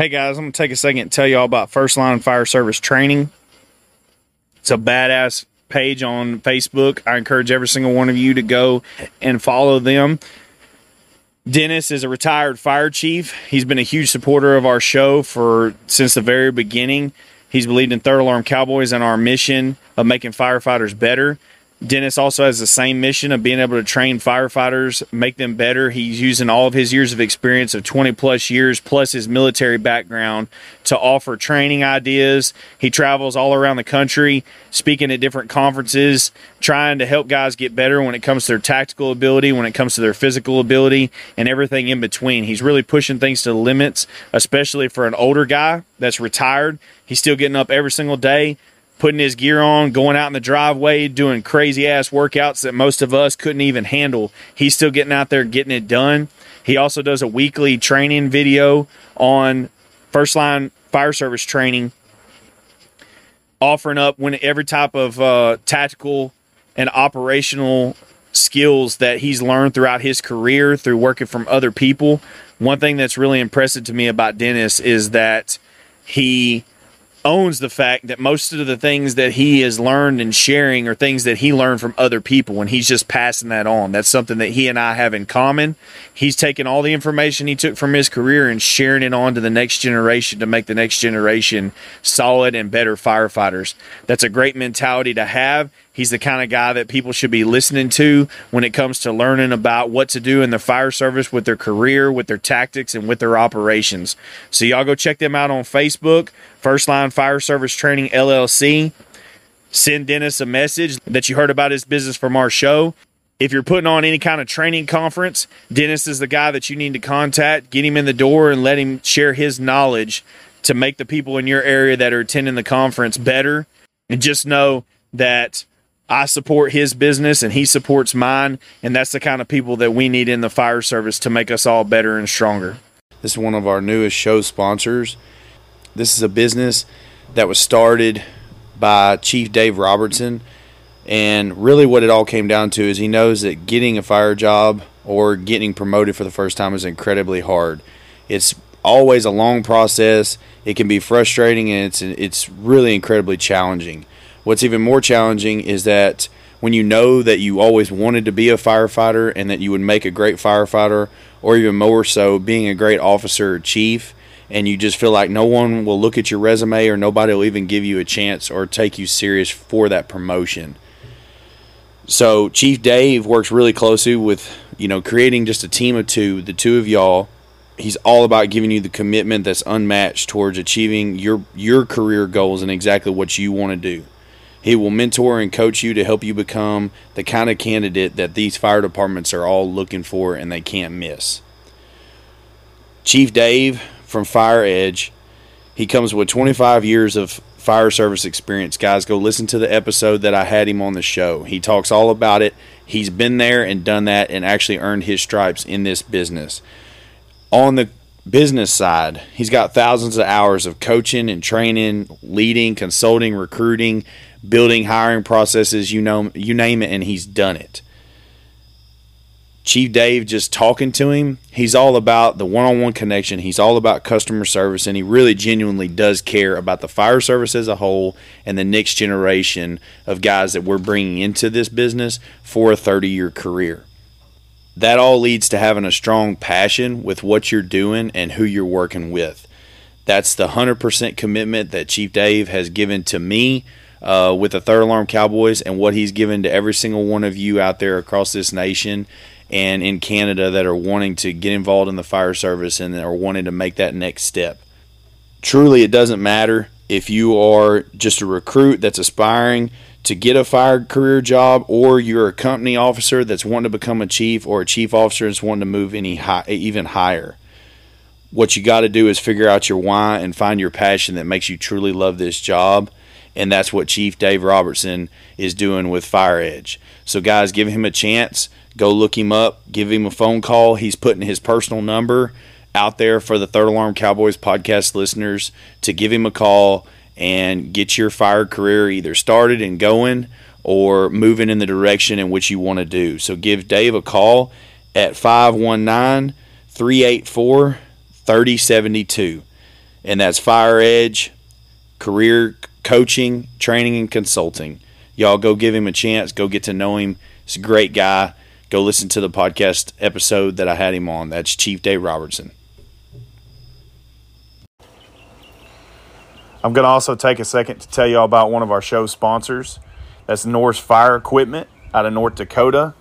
Hey guys, I'm gonna take a second to tell you all about First Line Fire Service Training. It's a badass page on Facebook. I encourage every single one of you to go and follow them. Dennis is a retired fire chief. He's been a huge supporter of our show for since the very beginning. He's believed in Third Alarm Cowboys and our mission of making firefighters better. Dennis also has the same mission of being able to train firefighters, make them better. He's using all of his years of experience of 20 plus years, plus his military background, to offer training ideas. He travels all around the country, speaking at different conferences, trying to help guys get better when it comes to their tactical ability, when it comes to their physical ability, and everything in between. He's really pushing things to the limits, especially for an older guy that's retired. He's still getting up every single day putting his gear on, going out in the driveway, doing crazy ass workouts that most of us couldn't even handle. He's still getting out there getting it done. He also does a weekly training video on first line fire service training, offering up when every type of uh, tactical and operational skills that he's learned throughout his career through working from other people. One thing that's really impressive to me about Dennis is that he owns the fact that most of the things that he has learned and sharing are things that he learned from other people and he's just passing that on. That's something that he and I have in common. He's taking all the information he took from his career and sharing it on to the next generation to make the next generation solid and better firefighters. That's a great mentality to have. He's the kind of guy that people should be listening to when it comes to learning about what to do in the fire service with their career, with their tactics, and with their operations. So, y'all go check them out on Facebook, First Line Fire Service Training LLC. Send Dennis a message that you heard about his business from our show. If you're putting on any kind of training conference, Dennis is the guy that you need to contact. Get him in the door and let him share his knowledge to make the people in your area that are attending the conference better. And just know that I support his business and he supports mine. And that's the kind of people that we need in the fire service to make us all better and stronger. This is one of our newest show sponsors. This is a business that was started by Chief Dave Robertson. And really, what it all came down to is he knows that getting a fire job or getting promoted for the first time is incredibly hard. It's always a long process. It can be frustrating and it's it's really incredibly challenging. What's even more challenging is that when you know that you always wanted to be a firefighter and that you would make a great firefighter, or even more so, being a great officer or chief, and you just feel like no one will look at your resume or nobody will even give you a chance or take you serious for that promotion. So Chief Dave works really closely with, you know, creating just a team of two, the two of y'all. He's all about giving you the commitment that's unmatched towards achieving your your career goals and exactly what you want to do. He will mentor and coach you to help you become the kind of candidate that these fire departments are all looking for and they can't miss. Chief Dave from Fire Edge, he comes with 25 years of fire service experience. Guys, go listen to the episode that I had him on the show. He talks all about it. He's been there and done that and actually earned his stripes in this business. On the business side, he's got thousands of hours of coaching and training, leading, consulting, recruiting, building hiring processes, you know, you name it, and he's done it. Chief Dave, just talking to him, he's all about the one on one connection. He's all about customer service, and he really genuinely does care about the fire service as a whole and the next generation of guys that we're bringing into this business for a 30 year career. That all leads to having a strong passion with what you're doing and who you're working with. That's the 100% commitment that Chief Dave has given to me uh, with the Third Alarm Cowboys and what he's given to every single one of you out there across this nation and in Canada that are wanting to get involved in the fire service and are wanting to make that next step. Truly, it doesn't matter if you are just a recruit that's aspiring to get a fire career job, or you're a company officer that's wanting to become a chief, or a chief officer that's wanting to move any high, even higher. What you got to do is figure out your why and find your passion that makes you truly love this job and that's what Chief Dave Robertson is doing with Fire Edge. So, guys, give him a chance. Go look him up. Give him a phone call. He's putting his personal number out there for the Third Alarm Cowboys podcast listeners to give him a call and get your fire career either started and going or moving in the direction in which you want to do. So, give Dave a call at 519 384 3072. and that's Fire Edge Career Coaching, Training, and Consulting. Y'all go give him a chance. Go get to know him. He's a great guy. Go listen to the podcast episode that I had him on. That's Chief Dave Robertson. I'm going to also take a second to tell you all about one of our show sponsors. That's Norse Fire Equipment out of North Dakota.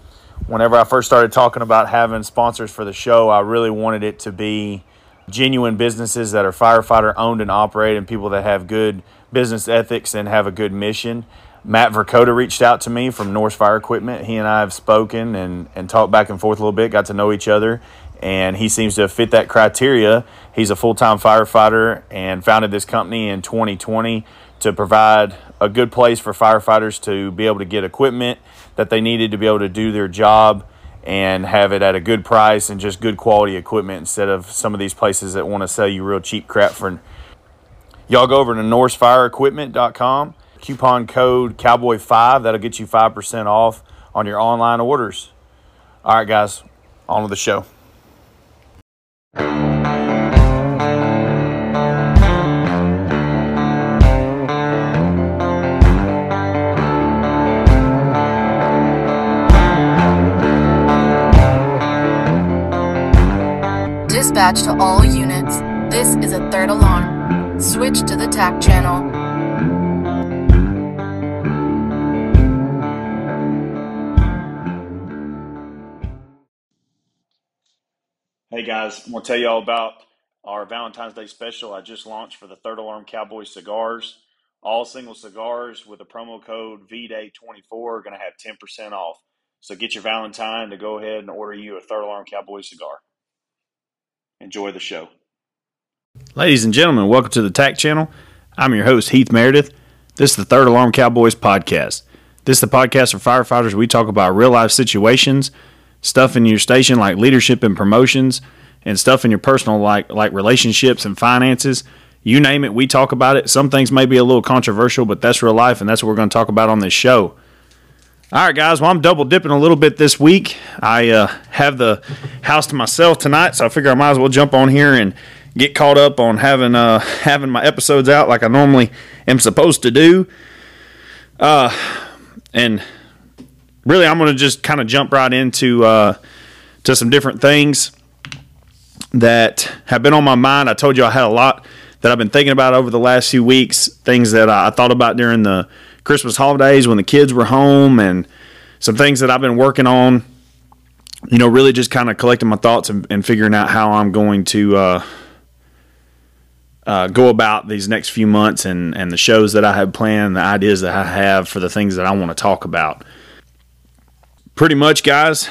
Whenever I first started talking about having sponsors for the show, I really wanted it to be genuine businesses that are firefighter owned and operated and people that have good business ethics and have a good mission. Matt Verkota reached out to me from Norse Fire Equipment. He and I have spoken and, and talked back and forth a little bit, got to know each other, and he seems to fit that criteria. He's a full time firefighter and founded this company in 2020 to provide a good place for firefighters to be able to get equipment that they needed to be able to do their job and have it at a good price and just good quality equipment instead of some of these places that want to sell you real cheap crap for y'all go over to norsefireequipment.com coupon code cowboy5 that'll get you 5% off on your online orders. All right guys on with the show Dispatch to all units. This is a third alarm. Switch to the TAC channel. Hey guys, I'm gonna tell you all about our Valentine's Day special I just launched for the Third Alarm Cowboy cigars. All single cigars with a promo code VDAY24 are gonna have 10% off. So get your Valentine to go ahead and order you a Third Alarm Cowboy cigar. Enjoy the show. Ladies and gentlemen, welcome to the TAC channel. I'm your host, Heath Meredith. This is the Third Alarm Cowboys podcast. This is the podcast for firefighters. We talk about real life situations, stuff in your station like leadership and promotions, and stuff in your personal like like relationships and finances. You name it, we talk about it. Some things may be a little controversial, but that's real life, and that's what we're going to talk about on this show. All right, guys. Well, I'm double dipping a little bit this week. I uh, have the house to myself tonight, so I figure I might as well jump on here and get caught up on having uh, having my episodes out like I normally am supposed to do. Uh, and really, I'm going to just kind of jump right into uh, to some different things that have been on my mind. I told you I had a lot that I've been thinking about over the last few weeks. Things that I thought about during the Christmas holidays when the kids were home and some things that I've been working on. You know, really just kind of collecting my thoughts and, and figuring out how I'm going to uh, uh, go about these next few months and, and the shows that I have planned, the ideas that I have for the things that I want to talk about. Pretty much, guys,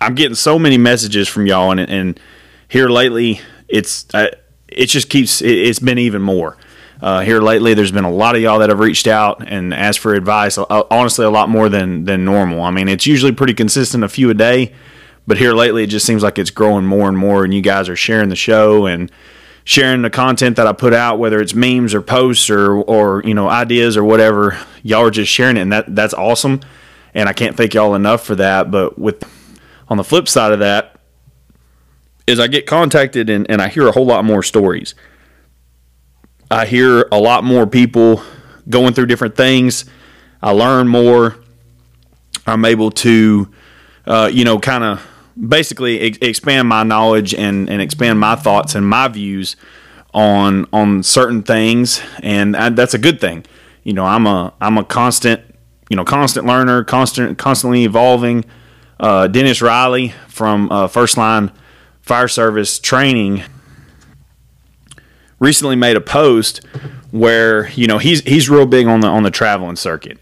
I'm getting so many messages from y'all, and, and here lately, it's uh, it just keeps it, it's been even more uh, here lately. There's been a lot of y'all that have reached out and asked for advice. Honestly, a lot more than than normal. I mean, it's usually pretty consistent, a few a day, but here lately, it just seems like it's growing more and more. And you guys are sharing the show and sharing the content that I put out, whether it's memes or posts or or you know ideas or whatever. Y'all are just sharing it, and that that's awesome. And I can't thank y'all enough for that. But with on the flip side of that, is I get contacted and, and I hear a whole lot more stories. I hear a lot more people going through different things. I learn more. I'm able to, uh, you know, kind of basically ex- expand my knowledge and, and expand my thoughts and my views on on certain things, and I, that's a good thing. You know, I'm a I'm a constant, you know, constant learner, constant constantly evolving. Uh, Dennis Riley from uh, First Line Fire Service Training recently made a post where you know he's he's real big on the on the traveling circuit.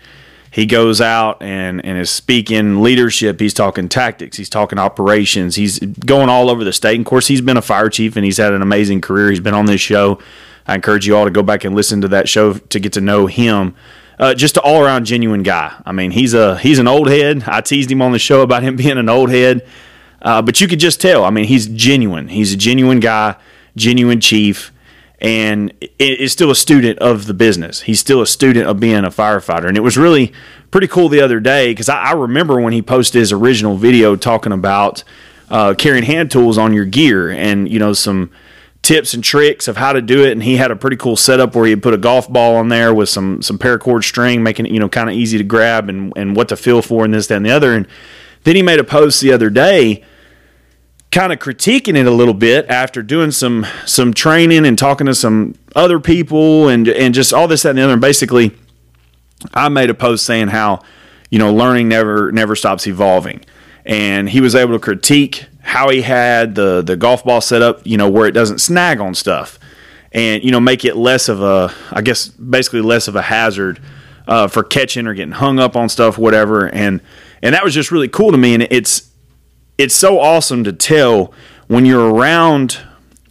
He goes out and and is speaking leadership. He's talking tactics. He's talking operations. He's going all over the state. And of course, he's been a fire chief and he's had an amazing career. He's been on this show. I encourage you all to go back and listen to that show to get to know him. Uh, just an all around genuine guy. I mean, he's a he's an old head. I teased him on the show about him being an old head, uh, but you could just tell. I mean, he's genuine. He's a genuine guy, genuine chief and is still a student of the business. He's still a student of being a firefighter. And it was really pretty cool the other day because I, I, remember when he posted his original video talking about uh, carrying hand tools on your gear and, you know, some tips and tricks of how to do it. And he had a pretty cool setup where he put a golf ball on there with some some paracord string, making it you know kind of easy to grab and and what to feel for and this that and the other. And then he made a post the other day kind of critiquing it a little bit after doing some some training and talking to some other people and and just all this that and the other. And basically I made a post saying how you know learning never never stops evolving. And he was able to critique how he had the the golf ball set up you know where it doesn't snag on stuff and you know make it less of a I guess basically less of a hazard uh, for catching or getting hung up on stuff whatever. And and that was just really cool to me. And it's it's so awesome to tell when you're around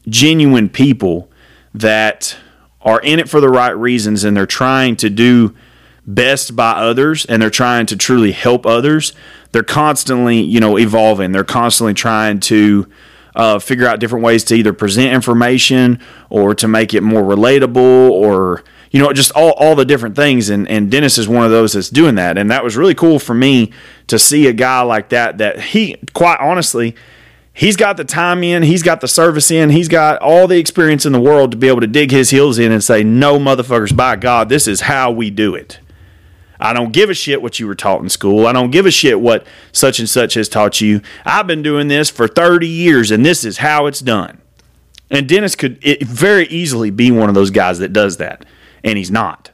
genuine people that are in it for the right reasons and they're trying to do best by others and they're trying to truly help others they're constantly you know evolving they're constantly trying to uh, figure out different ways to either present information or to make it more relatable or you know, just all, all the different things. And, and Dennis is one of those that's doing that. And that was really cool for me to see a guy like that, that he, quite honestly, he's got the time in, he's got the service in, he's got all the experience in the world to be able to dig his heels in and say, no, motherfuckers, by God, this is how we do it. I don't give a shit what you were taught in school. I don't give a shit what such and such has taught you. I've been doing this for 30 years and this is how it's done. And Dennis could very easily be one of those guys that does that and he's not.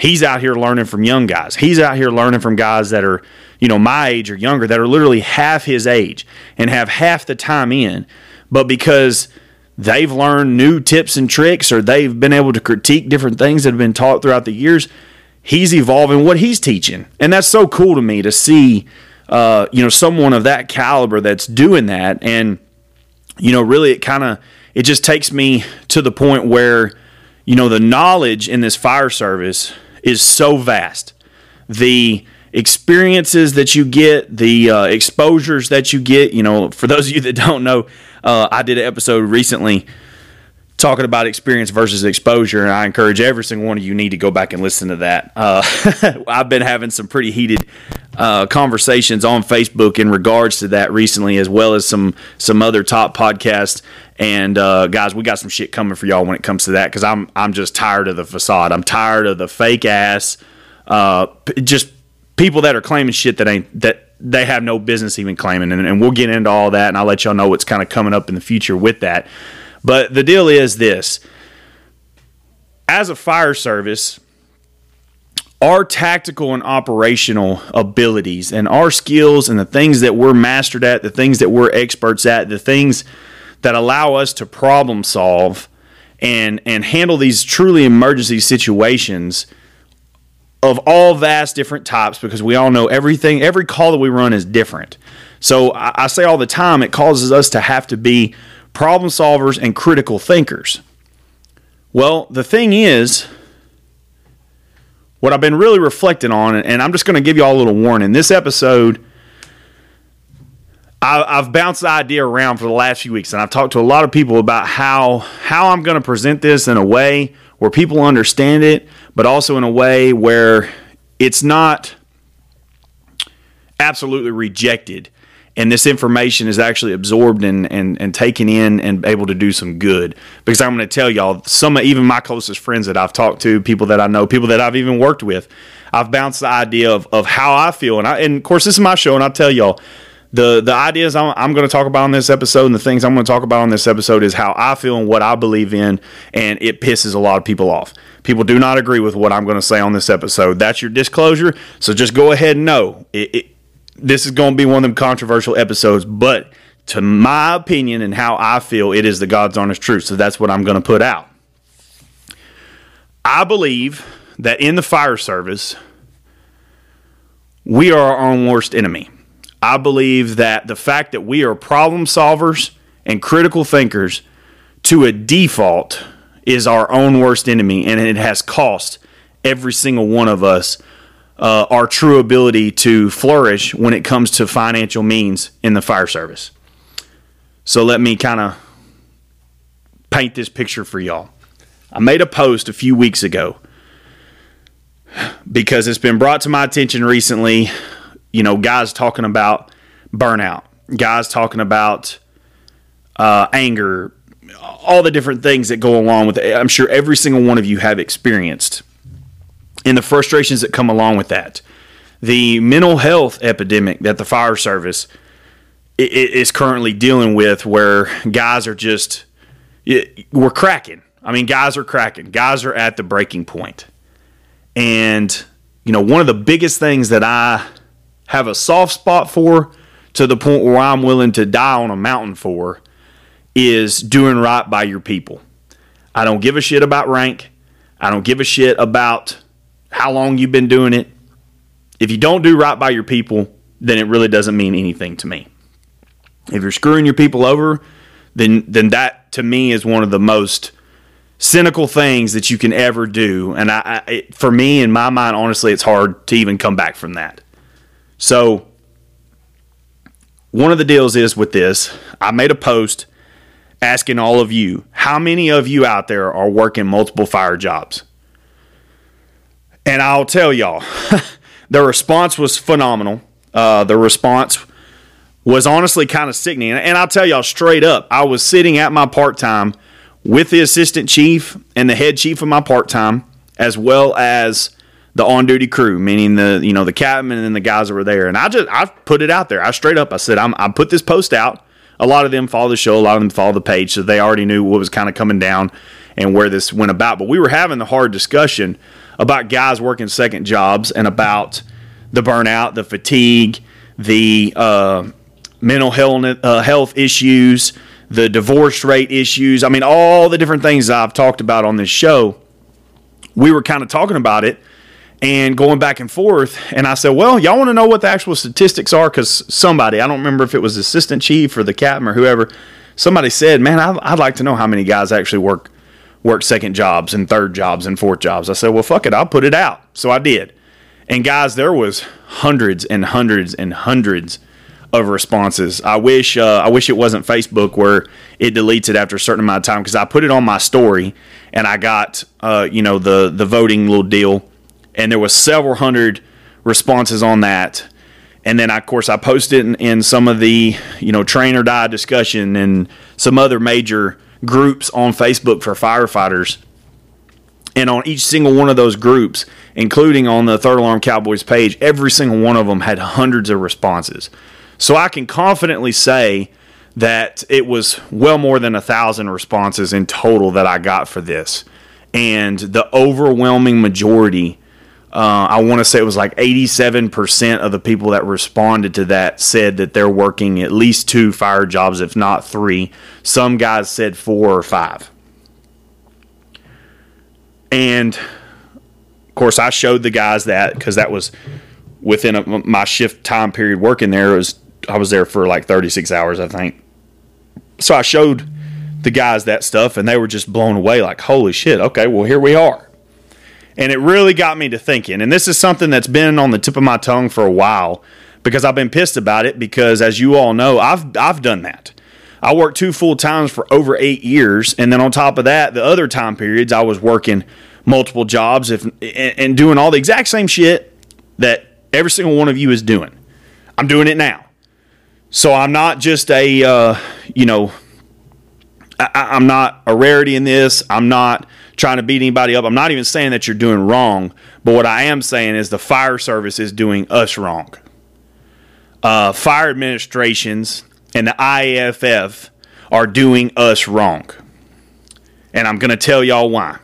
He's out here learning from young guys. He's out here learning from guys that are, you know, my age or younger that are literally half his age and have half the time in. But because they've learned new tips and tricks or they've been able to critique different things that have been taught throughout the years, he's evolving what he's teaching. And that's so cool to me to see, uh, you know, someone of that caliber that's doing that. And, you know, really it kind of, it just takes me to the point where you know, the knowledge in this fire service is so vast. The experiences that you get, the uh, exposures that you get, you know, for those of you that don't know, uh, I did an episode recently talking about experience versus exposure, and I encourage every single one of you need to go back and listen to that. Uh, I've been having some pretty heated uh, conversations on Facebook in regards to that recently, as well as some some other top podcasts. And uh, guys, we got some shit coming for y'all when it comes to that because I'm I'm just tired of the facade. I'm tired of the fake ass, uh, just people that are claiming shit that ain't that they have no business even claiming. And, and we'll get into all that, and I'll let y'all know what's kind of coming up in the future with that. But the deal is this as a fire service, our tactical and operational abilities and our skills and the things that we're mastered at, the things that we're experts at, the things that allow us to problem solve and and handle these truly emergency situations of all vast different types because we all know everything every call that we run is different. So I, I say all the time it causes us to have to be problem solvers, and critical thinkers. Well, the thing is, what I've been really reflecting on, and I'm just going to give you all a little warning. This episode, I've bounced the idea around for the last few weeks, and I've talked to a lot of people about how how I'm going to present this in a way where people understand it, but also in a way where it's not absolutely rejected and this information is actually absorbed and, and, and taken in and able to do some good. Because I'm going to tell y'all, some of even my closest friends that I've talked to, people that I know, people that I've even worked with, I've bounced the idea of, of how I feel. And, I, and of course, this is my show, and I'll tell y'all the, the ideas I'm, I'm going to talk about on this episode and the things I'm going to talk about on this episode is how I feel and what I believe in, and it pisses a lot of people off. People do not agree with what I'm going to say on this episode. That's your disclosure. So just go ahead and know. It, it, this is going to be one of them controversial episodes, but to my opinion and how I feel, it is the God's honest truth. So that's what I'm going to put out. I believe that in the fire service, we are our own worst enemy. I believe that the fact that we are problem solvers and critical thinkers to a default is our own worst enemy, and it has cost every single one of us uh, our true ability to flourish when it comes to financial means in the fire service. So let me kind of paint this picture for y'all. I made a post a few weeks ago because it's been brought to my attention recently. You know, guys talking about burnout, guys talking about uh, anger, all the different things that go along with it. I'm sure every single one of you have experienced, and the frustrations that come along with that. The mental health epidemic that the fire service is currently dealing with, where guys are just we're cracking. I mean, guys are cracking. Guys are at the breaking point. And, you know, one of the biggest things that I have a soft spot for to the point where I'm willing to die on a mountain for is doing right by your people. I don't give a shit about rank. I don't give a shit about how long you've been doing it. If you don't do right by your people, then it really doesn't mean anything to me. If you're screwing your people over, then then that to me is one of the most cynical things that you can ever do. And I, I it, for me, in my mind, honestly, it's hard to even come back from that. So one of the deals is with this, I made a post asking all of you, how many of you out there are working multiple fire jobs? And I'll tell y'all, the response was phenomenal. Uh, the response was honestly kind of sickening. And I'll tell y'all straight up, I was sitting at my part time with the assistant chief and the head chief of my part time, as well as the on duty crew, meaning the you know the captain and the guys that were there. And I just I put it out there. I straight up I said I'm I put this post out. A lot of them follow the show, a lot of them follow the page, so they already knew what was kind of coming down and where this went about. But we were having the hard discussion about guys working second jobs and about the burnout, the fatigue, the uh, mental health, uh, health issues, the divorce rate issues. I mean, all the different things I've talked about on this show. We were kind of talking about it and going back and forth. And I said, Well, y'all want to know what the actual statistics are? Because somebody, I don't remember if it was assistant chief or the captain or whoever, somebody said, Man, I'd like to know how many guys actually work work second jobs and third jobs and fourth jobs. I said, Well, fuck it, I'll put it out. So I did. And guys, there was hundreds and hundreds and hundreds of responses. I wish uh, I wish it wasn't Facebook where it deletes it after a certain amount of time because I put it on my story and I got uh, you know the the voting little deal, and there was several hundred responses on that. And then, of course, I posted in, in some of the you know train or die discussion and some other major groups on Facebook for firefighters. And on each single one of those groups, including on the Third Alarm Cowboys page, every single one of them had hundreds of responses. So I can confidently say that it was well more than a thousand responses in total that I got for this. And the overwhelming majority, uh, I want to say it was like 87% of the people that responded to that said that they're working at least two fire jobs, if not three. Some guys said four or five. And of course, I showed the guys that because that was within a, my shift time period working there. It was I was there for like 36 hours, I think. So I showed the guys that stuff, and they were just blown away. Like, holy shit! Okay, well here we are. And it really got me to thinking. And this is something that's been on the tip of my tongue for a while because I've been pissed about it. Because as you all know, I've I've done that. I worked two full times for over eight years, and then on top of that, the other time periods I was working multiple jobs if and, and doing all the exact same shit that every single one of you is doing. I'm doing it now. So I'm not just a, uh, you know, I, am not a rarity in this. I'm not trying to beat anybody up. I'm not even saying that you're doing wrong. But what I am saying is the fire service is doing us wrong. Uh, fire administrations and the IFF are doing us wrong. And I'm going to tell y'all why.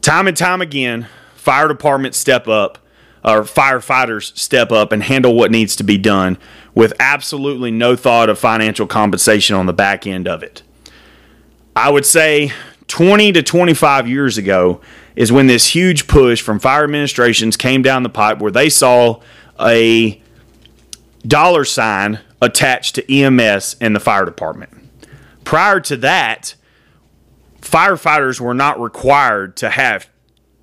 Time and time again, fire departments step up or firefighters step up and handle what needs to be done with absolutely no thought of financial compensation on the back end of it. I would say 20 to 25 years ago is when this huge push from fire administrations came down the pipe where they saw a dollar sign attached to EMS and the fire department. Prior to that, firefighters were not required to have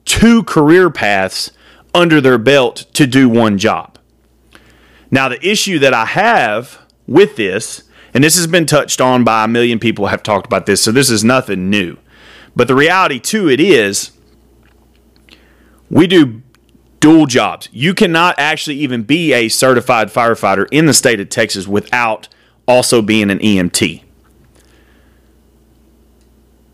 two career paths under their belt to do one job. Now, the issue that I have with this, and this has been touched on by a million people have talked about this, so this is nothing new. But the reality to it is, we do dual jobs. You cannot actually even be a certified firefighter in the state of Texas without also being an EMT.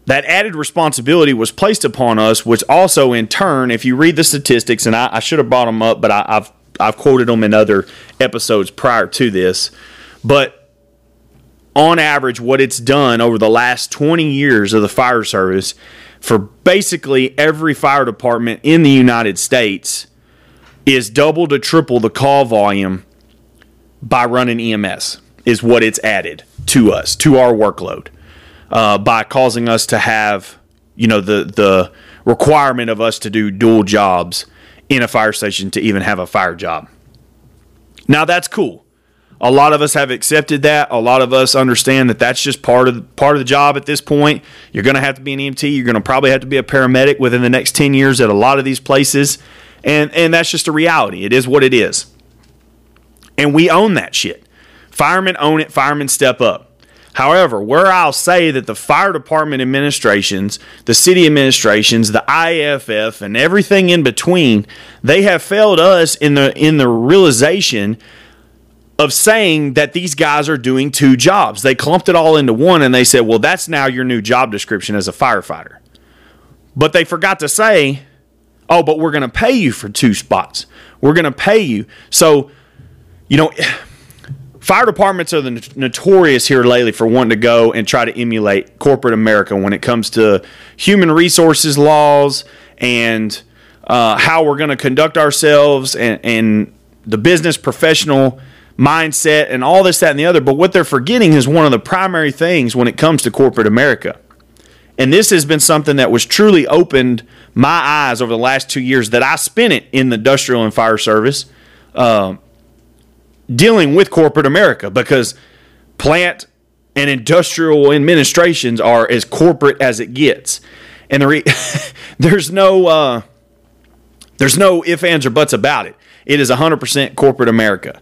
that added responsibility was placed upon us, which also in turn, if you read the statistics, and I, I should have brought them up, but I, I've I've quoted them in other episodes prior to this, but on average, what it's done over the last 20 years of the fire service for basically every fire department in the United States is double to triple the call volume by running EMS, is what it's added to us, to our workload uh, by causing us to have, you know, the the requirement of us to do dual jobs in a fire station to even have a fire job. Now that's cool. A lot of us have accepted that. A lot of us understand that that's just part of the, part of the job at this point. You're going to have to be an EMT. You're going to probably have to be a paramedic within the next 10 years at a lot of these places. And and that's just a reality. It is what it is. And we own that shit. Firemen own it. Firemen step up. However, where I'll say that the fire department administrations, the city administrations, the IFF, and everything in between, they have failed us in the in the realization of saying that these guys are doing two jobs. They clumped it all into one and they said, "Well, that's now your new job description as a firefighter." But they forgot to say, "Oh, but we're going to pay you for two spots. We're going to pay you." So, you know, fire departments are the notorious here lately for wanting to go and try to emulate corporate America when it comes to human resources laws and uh, how we're going to conduct ourselves and, and the business professional mindset and all this, that, and the other. But what they're forgetting is one of the primary things when it comes to corporate America. And this has been something that was truly opened my eyes over the last two years that I spent it in the industrial and fire service. Um, dealing with corporate America because plant and industrial administrations are as corporate as it gets. And the re- there's no uh, there's no if ands or buts about it. It is 100% corporate America.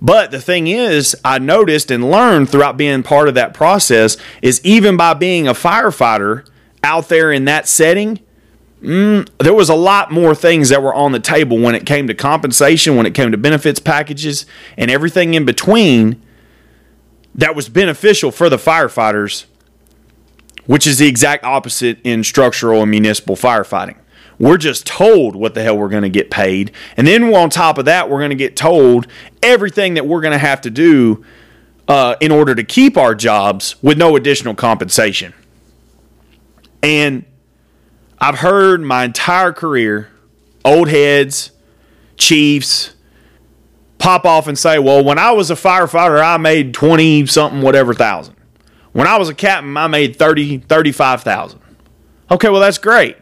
But the thing is, I noticed and learned throughout being part of that process is even by being a firefighter out there in that setting, Mm, there was a lot more things that were on the table when it came to compensation, when it came to benefits packages, and everything in between that was beneficial for the firefighters, which is the exact opposite in structural and municipal firefighting. We're just told what the hell we're going to get paid. And then on top of that, we're going to get told everything that we're going to have to do uh, in order to keep our jobs with no additional compensation. And I've heard my entire career old heads, chiefs pop off and say, well, when I was a firefighter, I made 20 something, whatever thousand. When I was a captain, I made 30, 35,000. Okay, well, that's great.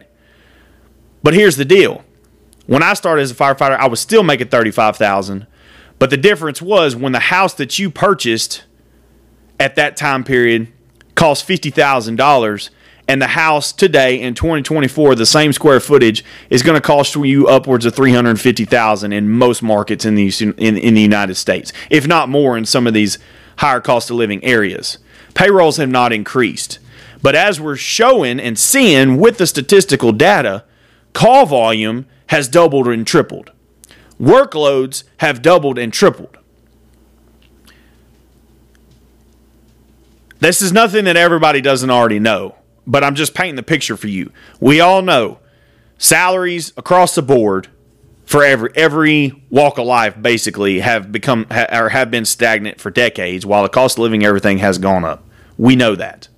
But here's the deal. When I started as a firefighter, I was still making 35,000. But the difference was when the house that you purchased at that time period cost $50,000 and the house today in 2024 the same square footage is going to cost you upwards of 350,000 in most markets in the in, in the United States if not more in some of these higher cost of living areas payrolls have not increased but as we're showing and seeing with the statistical data call volume has doubled and tripled workloads have doubled and tripled this is nothing that everybody doesn't already know but I'm just painting the picture for you. We all know salaries across the board for every every walk of life basically have become ha, or have been stagnant for decades while the cost of living everything has gone up. We know that.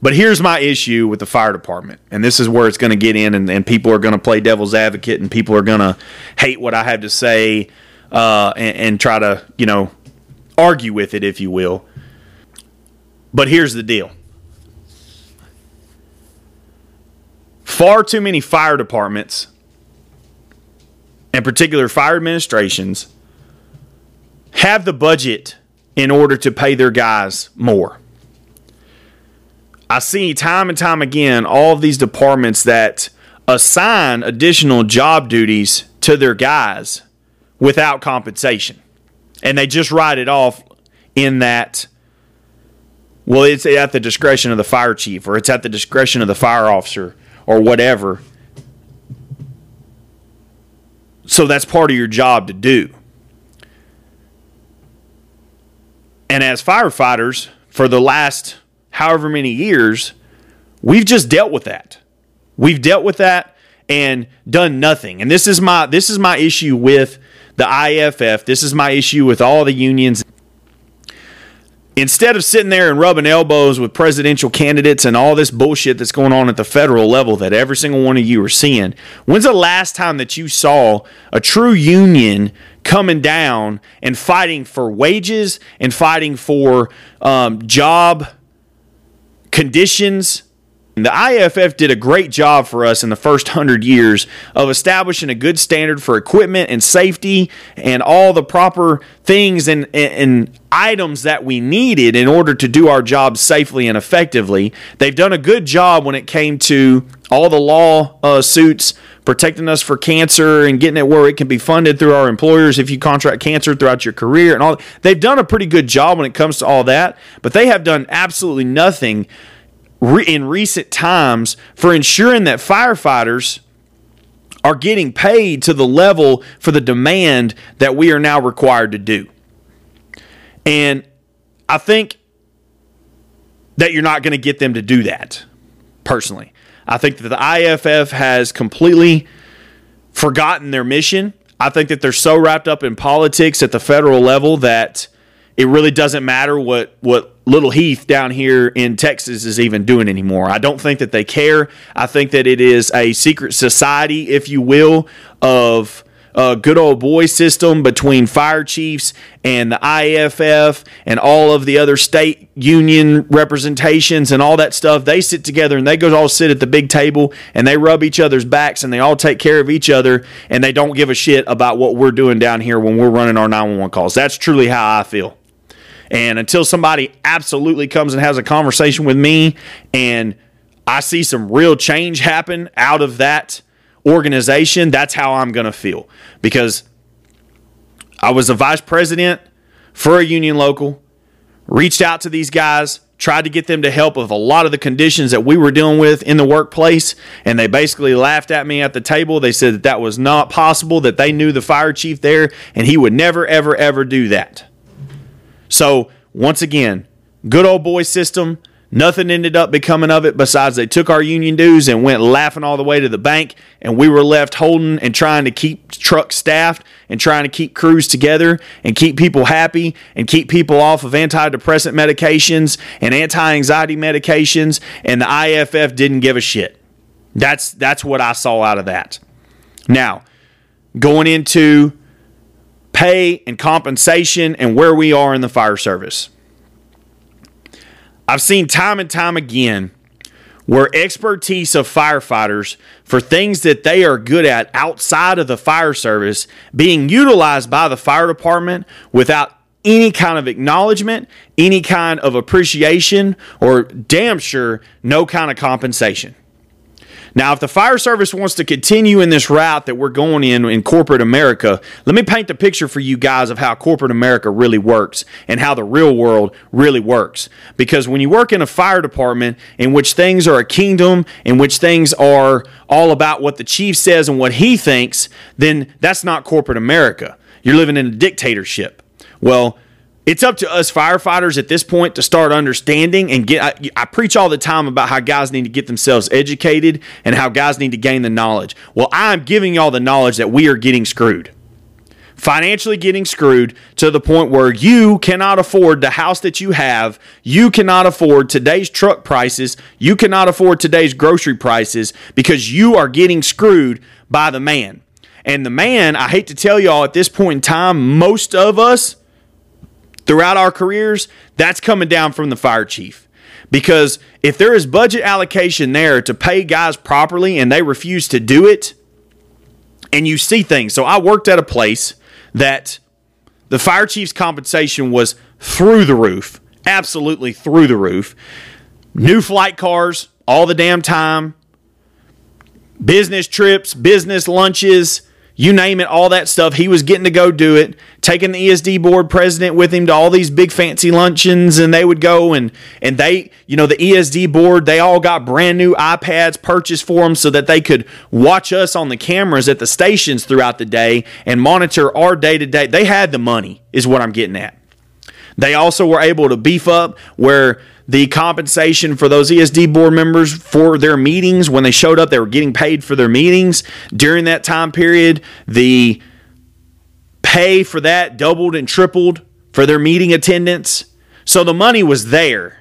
But here's my issue with the fire department, and this is where it's going to get in, and, and people are going to play devil's advocate, and people are going to hate what I have to say, uh, and, and try to, you know, argue with it, if you will. But here's the deal Far too many fire departments, and particular fire administrations, have the budget in order to pay their guys more. I see time and time again all of these departments that assign additional job duties to their guys without compensation. And they just write it off in that, well, it's at the discretion of the fire chief or it's at the discretion of the fire officer or whatever. So that's part of your job to do. And as firefighters, for the last however many years, we've just dealt with that. We've dealt with that and done nothing. And this is my this is my issue with the IFF. This is my issue with all the unions. Instead of sitting there and rubbing elbows with presidential candidates and all this bullshit that's going on at the federal level that every single one of you are seeing, when's the last time that you saw a true union coming down and fighting for wages and fighting for um, job conditions the IFF did a great job for us in the first hundred years of establishing a good standard for equipment and safety and all the proper things and, and, items that we needed in order to do our job safely and effectively. They've done a good job when it came to all the law uh, suits protecting us for cancer and getting it where it can be funded through our employers if you contract cancer throughout your career and all. They've done a pretty good job when it comes to all that, but they have done absolutely nothing in recent times for ensuring that firefighters are getting paid to the level for the demand that we are now required to do. And I think that you're not going to get them to do that, personally. I think that the IFF has completely forgotten their mission. I think that they're so wrapped up in politics at the federal level that it really doesn't matter what what little Heath down here in Texas is even doing anymore. I don't think that they care. I think that it is a secret society, if you will, of a good old boy system between fire chiefs and the IFF and all of the other state union representations and all that stuff. They sit together and they go all sit at the big table and they rub each other's backs and they all take care of each other and they don't give a shit about what we're doing down here when we're running our 911 calls. That's truly how I feel. And until somebody absolutely comes and has a conversation with me and I see some real change happen out of that organization, that's how I'm going to feel. Because I was a vice president for a union local, reached out to these guys, tried to get them to help with a lot of the conditions that we were dealing with in the workplace and they basically laughed at me at the table they said that that was not possible that they knew the fire chief there and he would never ever ever do that so, once again, good old boy system. Nothing ended up becoming of it besides they took our union dues and went laughing all the way to the bank, and we were left holding and trying to keep trucks staffed and trying to keep crews together and keep people happy and keep people off of antidepressant medications and anti-anxiety medications. And the IFF didn't give a shit. That's that's what I saw out of that. Now, going into pay and compensation and where we are in the fire service. I've seen time and time again where expertise of firefighters for things that they are good at outside of the fire service being utilized by the fire department without any kind of acknowledgement, any kind of appreciation, or damn sure no kind of compensation. Now, if the fire service wants to continue in this route that we're going in in corporate America, let me paint the picture for you guys of how corporate America really works and how the real world really works. Because when you work in a fire department in which things are a kingdom, in which things are all about what the chief says and what he thinks, then that's not corporate America. You're living in a dictatorship. Well, it's up to us firefighters at this point to start understanding and get. I, I, preach all the time about how guys need to get themselves educated and how guys need to gain the knowledge. Well, I'm giving y'all the knowledge that we are getting screwed. Financially getting screwed to the point where you cannot afford the house that you have. You cannot afford today's truck prices. You cannot afford today's grocery prices because you are getting screwed by the man. And the man, I hate to tell y'all at this point in time, most of us, throughout our careers, that's coming down from the fire chief. Because if there is budget allocation there to pay guys properly and they refuse to do it, and you see things. So I worked at a place that the fire chief's compensation was through the roof, absolutely through the roof. New flight cars all the damn time, business trips, business lunches, you name it, all that stuff. He was getting to go do it, taking the ESD board president with him to all these big fancy luncheons, and they would go and and they, you know, the ESD board, they all got brand new iPads purchased for them so that they could watch us on the cameras at the stations throughout the day and monitor our day to day. They had the money, is what I'm getting at. They also were able to beef up where the compensation for those ESD board members for their meetings. When they showed up, they were getting paid for their meetings. During that time period, the pay for that doubled and tripled for their meeting attendance. So the money was there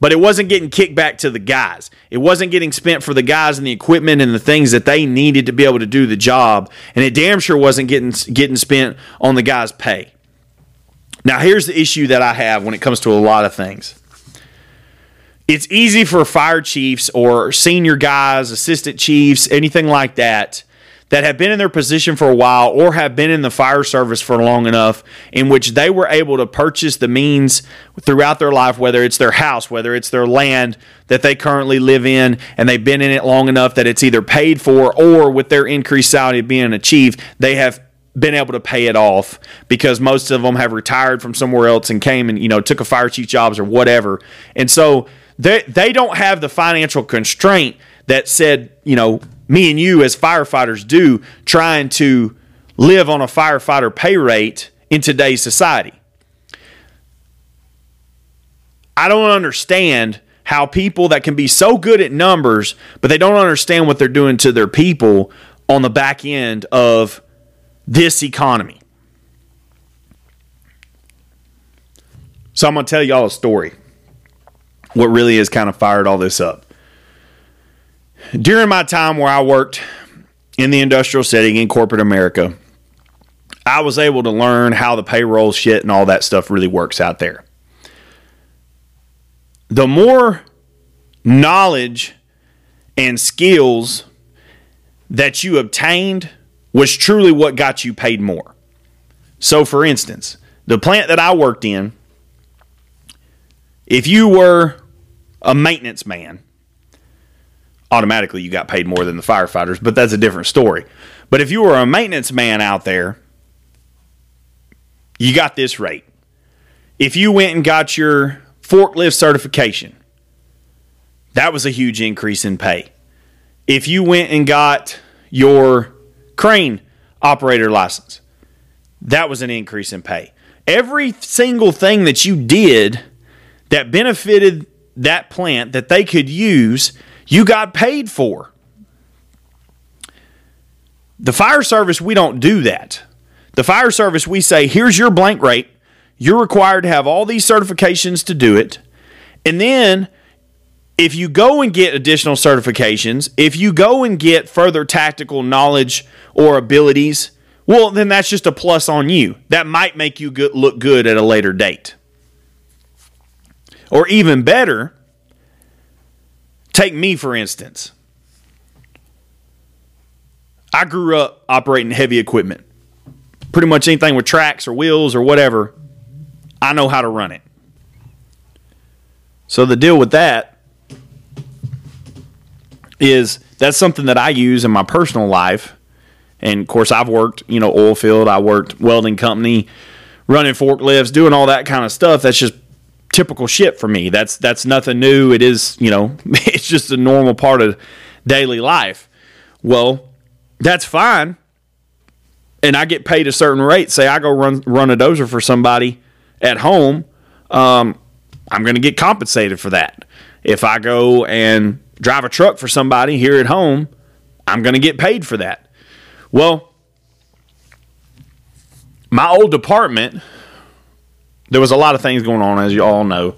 but it wasn't getting kicked back to the guys. It wasn't getting spent for the guys and the equipment and the things that they needed to be able to do the job, and it damn sure wasn't getting getting spent on the guys' pay. Now, here's the issue that I have when it comes to a lot of things. It's easy for fire chiefs or senior guys, assistant chiefs, anything like that that have been in their position for a while or have been in the fire service for long enough in which they were able to purchase the means throughout their life, whether it's their house, whether it's their land that they currently live in, and they've been in it long enough that it's either paid for or with their increased salary being achieved, they have been able to pay it off because most of them have retired from somewhere else and came and you know took a fire chief jobs or whatever. And so they they don't have the financial constraint that said, you know, me and you as firefighters do trying to live on a firefighter pay rate in today's society. I don't understand how people that can be so good at numbers, but they don't understand what they're doing to their people on the back end of this economy. So I'm going to tell y'all a story. What really has kind of fired all this up during my time where I worked in the industrial setting in corporate America, I was able to learn how the payroll shit and all that stuff really works out there. The more knowledge and skills that you obtained was truly what got you paid more. So, for instance, the plant that I worked in, if you were a maintenance man, automatically you got paid more than the firefighters, but that's a different story. But if you were a maintenance man out there, you got this rate. If you went and got your forklift certification, that was a huge increase in pay. If you went and got your crane operator license, that was an increase in pay. Every single thing that you did that benefited that plant that they could use you got paid for. The fire service, we don't do that. The fire service, we say, here's your blank rate. You're required to have all these certifications to do it. And then if you go and get additional certifications, if you go and get further tactical knowledge or abilities, well, then that's just a plus on you. That might make you good, look good at a later date. Or even better, Take me, for instance. I grew up operating heavy equipment. Pretty much anything with tracks or wheels or whatever, I know how to run it. So the deal with that is that's something that I use in my personal life. And of course, I've worked, you know, oil field, I worked welding company, running forklifts, doing all that kind of stuff. That's just typical shit for me. That's that's nothing new. It is, you know, it's just a normal part of daily life. Well, that's fine. And I get paid a certain rate. Say I go run run a dozer for somebody at home, um, I'm going to get compensated for that. If I go and drive a truck for somebody here at home, I'm going to get paid for that. Well, my old department there was a lot of things going on, as you all know.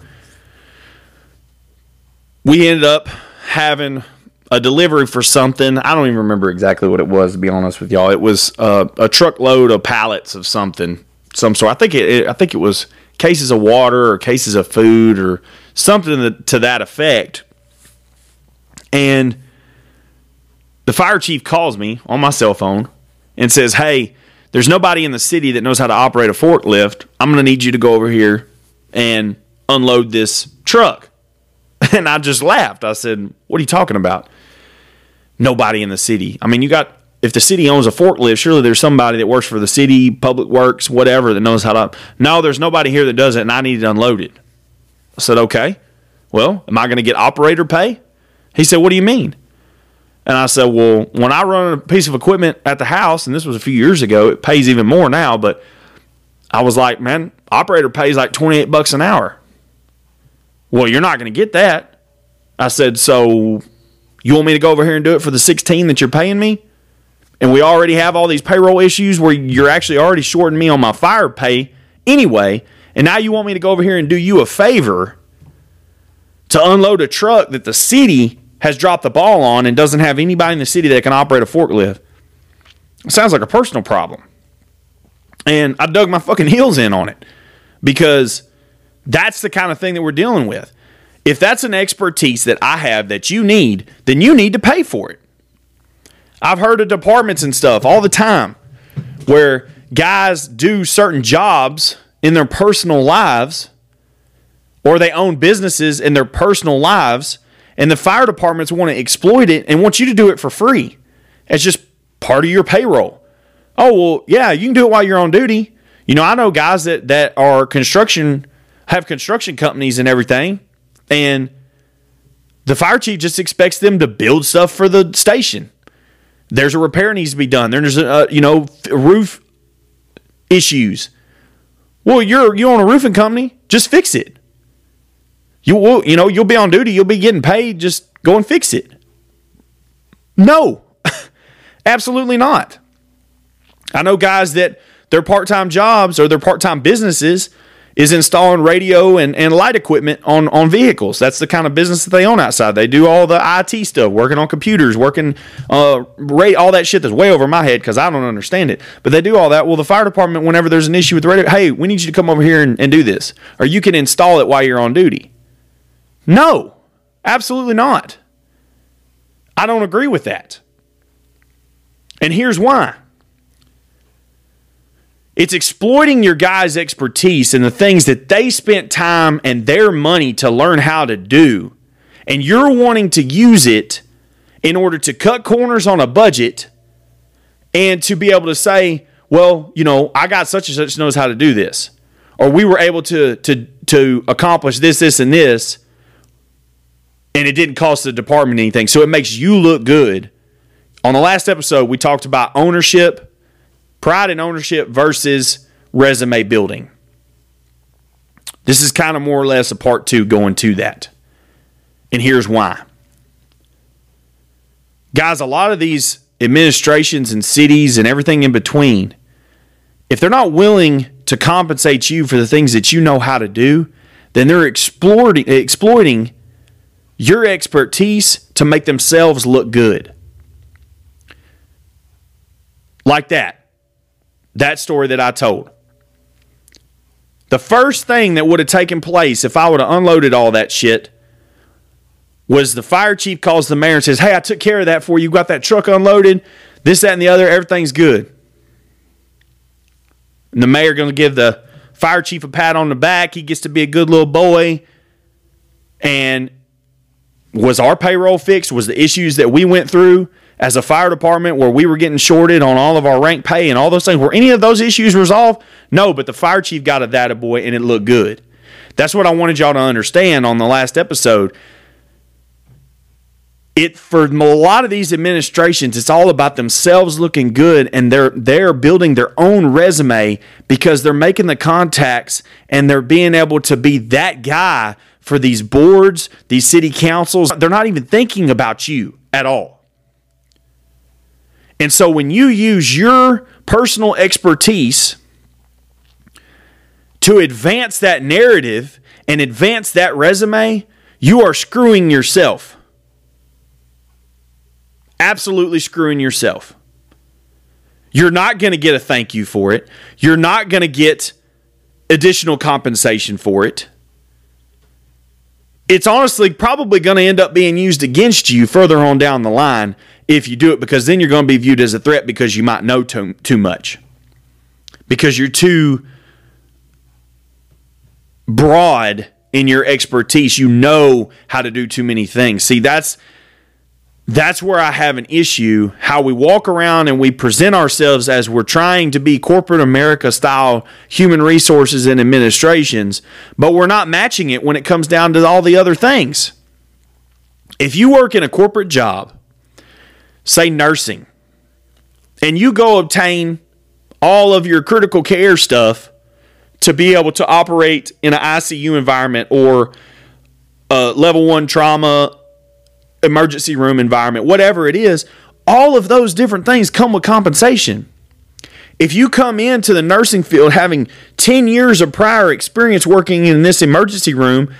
We ended up having a delivery for something. I don't even remember exactly what it was, to be honest with y'all. It was uh, a truckload of pallets of something, some sort. I think it, it, I think it was cases of water or cases of food or something to that effect. And the fire chief calls me on my cell phone and says, "Hey, there's nobody in the city that knows how to operate a forklift. I'm going to need you to go over here and unload this truck. And I just laughed. I said, What are you talking about? Nobody in the city. I mean, you got, if the city owns a forklift, surely there's somebody that works for the city, public works, whatever, that knows how to. No, there's nobody here that does it, and I need to unload it. I said, Okay. Well, am I going to get operator pay? He said, What do you mean? And I said, well, when I run a piece of equipment at the house, and this was a few years ago, it pays even more now, but I was like, man, operator pays like 28 bucks an hour. Well, you're not going to get that. I said, So you want me to go over here and do it for the 16 that you're paying me? And we already have all these payroll issues where you're actually already shorting me on my fire pay anyway. And now you want me to go over here and do you a favor to unload a truck that the city has dropped the ball on and doesn't have anybody in the city that can operate a forklift. It sounds like a personal problem. And I dug my fucking heels in on it because that's the kind of thing that we're dealing with. If that's an expertise that I have that you need, then you need to pay for it. I've heard of departments and stuff all the time where guys do certain jobs in their personal lives or they own businesses in their personal lives and the fire departments want to exploit it and want you to do it for free. It's just part of your payroll. Oh, well, yeah, you can do it while you're on duty. You know, I know guys that that are construction have construction companies and everything and the fire chief just expects them to build stuff for the station. There's a repair needs to be done. There's a uh, you know roof issues. Well, you're you own a roofing company. Just fix it. You will you know you'll be on duty. You'll be getting paid. Just go and fix it. No, absolutely not. I know guys that their part time jobs or their part time businesses is installing radio and, and light equipment on, on vehicles. That's the kind of business that they own outside. They do all the IT stuff, working on computers, working uh, rate all that shit that's way over my head because I don't understand it. But they do all that. Well, the fire department, whenever there's an issue with the radio, hey, we need you to come over here and, and do this, or you can install it while you're on duty. No, absolutely not. I don't agree with that. And here's why it's exploiting your guys' expertise and the things that they spent time and their money to learn how to do. And you're wanting to use it in order to cut corners on a budget and to be able to say, well, you know, I got such and such knows how to do this. Or we were able to to to accomplish this, this, and this, and it didn't cost the department anything. So it makes you look good. On the last episode, we talked about ownership pride in ownership versus resume building. This is kind of more or less a part two going to that. And here's why. Guys, a lot of these administrations and cities and everything in between, if they're not willing to compensate you for the things that you know how to do, then they're exploiting, exploiting your expertise to make themselves look good. Like that that story that I told. The first thing that would have taken place if I would have unloaded all that shit was the fire chief calls the mayor and says, Hey, I took care of that for you. You got that truck unloaded, this, that, and the other. Everything's good. And the mayor going to give the fire chief a pat on the back. He gets to be a good little boy. And was our payroll fixed? Was the issues that we went through? as a fire department where we were getting shorted on all of our rank pay and all those things. Were any of those issues resolved? No, but the fire chief got a that boy and it looked good. That's what I wanted y'all to understand on the last episode. It for a lot of these administrations, it's all about themselves looking good and they're they're building their own resume because they're making the contacts and they're being able to be that guy for these boards, these city councils. They're not even thinking about you at all. And so when you use your personal expertise to advance that narrative and advance that resume, you are screwing yourself. Absolutely screwing yourself. You're not going to get a thank you for it. You're not going to get additional compensation for it. It's honestly probably going to end up being used against you further on down the line if you do it because then you're going to be viewed as a threat because you might know too, too much. Because you're too broad in your expertise. You know how to do too many things. See, that's that's where I have an issue how we walk around and we present ourselves as we're trying to be corporate America style human resources and administrations, but we're not matching it when it comes down to all the other things. If you work in a corporate job say nursing, and you go obtain all of your critical care stuff to be able to operate in an ICU environment or a level one trauma emergency room environment, whatever it is, all of those different things come with compensation. If you come into the nursing field having 10 years of prior experience working in this emergency room,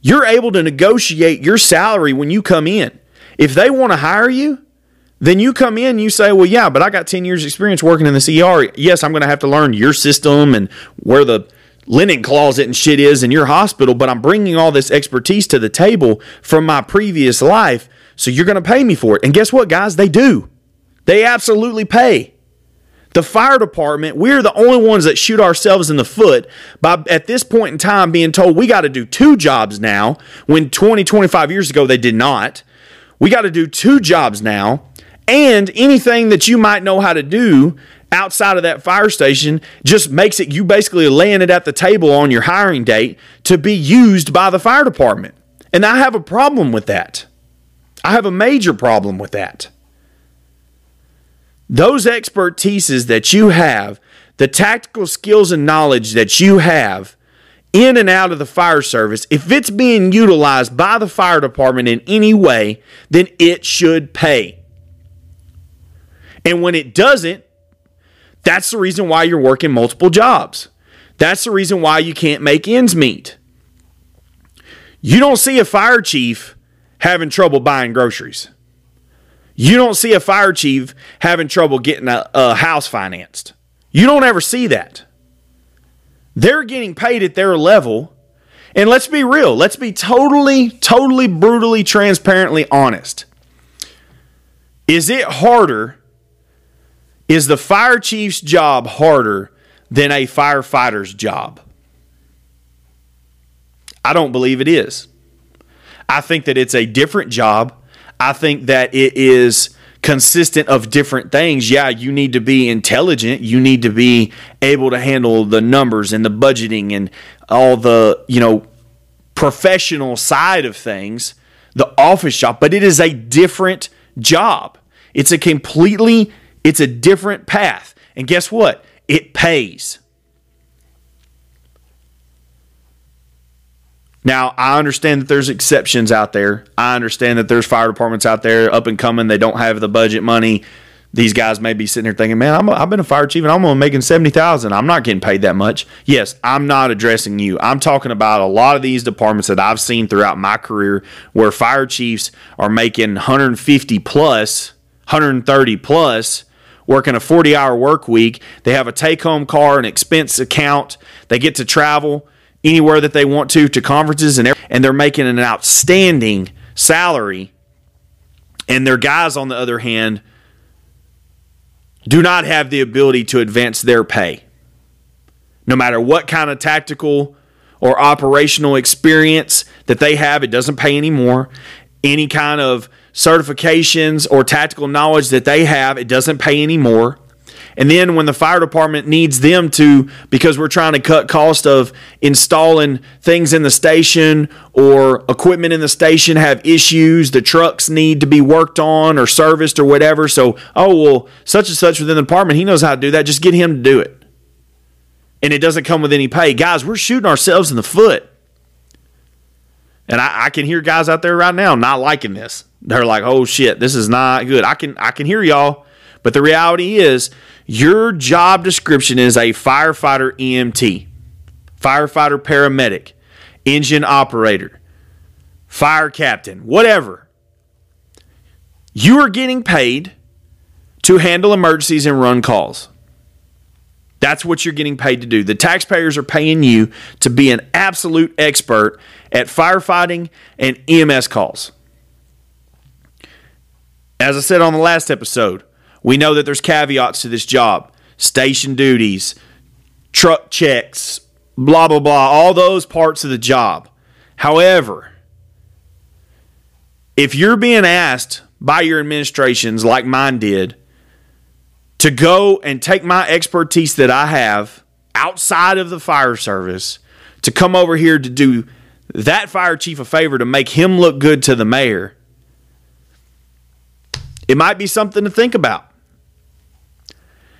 you're able to negotiate your salary when you come in. If they want to hire you, then you come in you say, Well, yeah, but I got 10 years experience working in this ER. Yes, I'm going to have to learn your system and where the linen closet and shit is in your hospital, but I'm bringing all this expertise to the table from my previous life. So you're going to pay me for it. And guess what, guys? They do. They absolutely pay. The fire department, we're the only ones that shoot ourselves in the foot by at this point in time being told we got to do two jobs now when 20, 25 years ago they did not. We got to do two jobs now. And anything that you might know how to do outside of that fire station just makes it you basically laying it at the table on your hiring date to be used by the fire department. And I have a problem with that. I have a major problem with that. Those expertises that you have, the tactical skills and knowledge that you have in and out of the fire service, if it's being utilized by the fire department in any way, then it should pay. And when it doesn't, that's the reason why you're working multiple jobs. That's the reason why you can't make ends meet. You don't see a fire chief having trouble buying groceries. You don't see a fire chief having trouble getting a, a, house financed. You don't ever see that. They're getting paid at their level. And let's be real. Let's be totally, totally, brutally, transparently honest. Is it harder is the fire chief's job harder than a firefighter's job? I don't believe it is. I think that it's a different job. I think that it is consistent of different things. Yeah, you need to be intelligent. You need to be able to handle the numbers and the budgeting and all the, you know, professional side of things, the office job, but it is a different job. It's a completely it's a different path. And guess what? It pays. Now, I understand that there's exceptions out there. I understand that there's fire departments out there up and coming. They don't have the budget money. These guys may be sitting here thinking, man, I'm a, I've been a fire chief and I'm only making 70000 I'm not getting paid that much. Yes, I'm not addressing you. I'm talking about a lot of these departments that I've seen throughout my career where fire chiefs are making 150 plus, 130 plus working a 40 hour work week. They have a take home car, an expense account. They get to travel anywhere that they want to, to conferences, and, and they're making an outstanding salary. And their guys, on the other hand, do not have the ability to advance their pay. No matter what kind of tactical or operational experience that they have, it doesn't pay anymore. Any kind of certifications or tactical knowledge that they have, it doesn't pay anymore. And then when the fire department needs them to, because we're trying to cut cost of installing things in the station or equipment in the station have issues, the trucks need to be worked on or serviced or whatever. So, oh, well, such and such within the department, he knows how to do that. Just get him to do it. And it doesn't come with any pay. Guys, we're shooting ourselves in the foot. And I, I can hear guys out there right now not liking this. They're like, "Oh shit, this is not good." I can I can hear y'all, but the reality is your job description is a firefighter EMT, firefighter paramedic, engine operator, fire captain, whatever. You are getting paid to handle emergencies and run calls. That's what you're getting paid to do. The taxpayers are paying you to be an absolute expert at firefighting and EMS calls. As I said on the last episode, we know that there's caveats to this job station duties, truck checks, blah, blah, blah, all those parts of the job. However, if you're being asked by your administrations, like mine did, to go and take my expertise that I have outside of the fire service to come over here to do that fire chief a favor to make him look good to the mayor, it might be something to think about.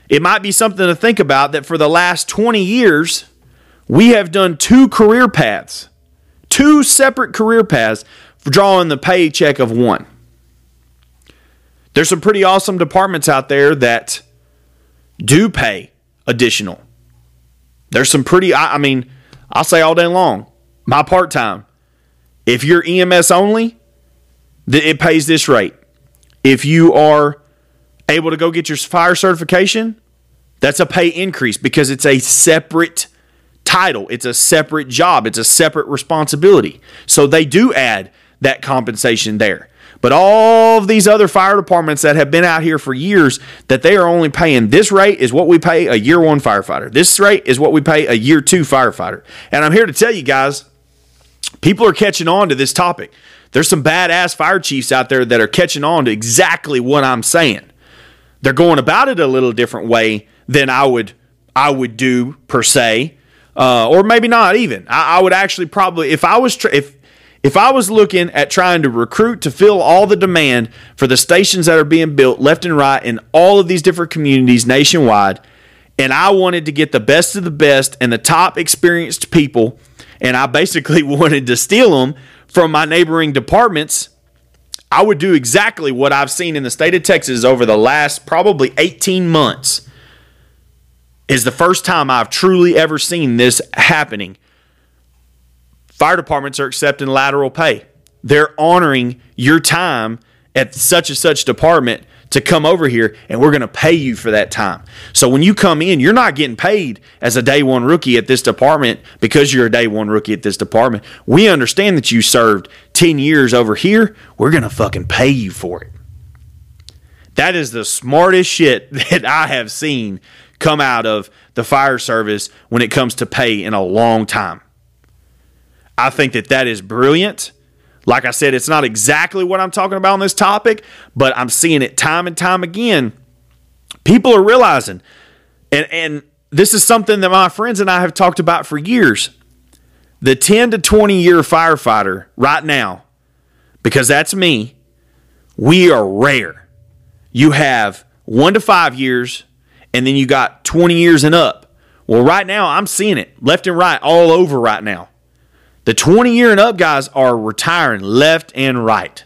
It might be something to think about that for the last 20 years, we have done two career paths, two separate career paths for drawing the paycheck of one. There's some pretty awesome departments out there that do pay additional. There's some pretty, I, I mean, I'll say all day long, my part time. If you're EMS only, th- it pays this rate. If you are able to go get your fire certification, that's a pay increase because it's a separate title, it's a separate job, it's a separate responsibility. So they do add that compensation there. But all of these other fire departments that have been out here for years, that they are only paying this rate is what we pay a year one firefighter. This rate is what we pay a year two firefighter. And I'm here to tell you guys, people are catching on to this topic. There's some badass fire chiefs out there that are catching on to exactly what I'm saying. They're going about it a little different way than I would I would do per se, uh, or maybe not even. I, I, would actually probably if I was tra- if if I was looking at trying to recruit to fill all the demand for the stations that are being built left and right in all of these different communities nationwide, and I wanted to get the best of the best and the top experienced people, and I basically wanted to steal them from my neighboring departments, I would do exactly what I've seen in the state of Texas over the last probably 18 months. Is the first time I've truly ever seen this happening Fire departments are accepting lateral pay. They're honoring your time at such and such department to come over here and we're going to pay you for that time. So when you come in, you're not getting paid as a day one rookie at this department because you're a day one rookie at this department. We understand that you served 10 years over here. We're going to fucking pay you for it. That is the smartest shit that I have seen come out of the fire service when it comes to pay in a long time. I think that that is brilliant. Like I said, it's not exactly what I'm talking about on this topic, but I'm seeing it time and time again. People are realizing, and, and this is something that my friends and I have talked about for years. The 10 to 20 year firefighter right now, because that's me, we are rare. You have one to five years, and then you got 20 years and up. Well, right now, I'm seeing it left and right all over right now. The 20 year and up guys are retiring left and right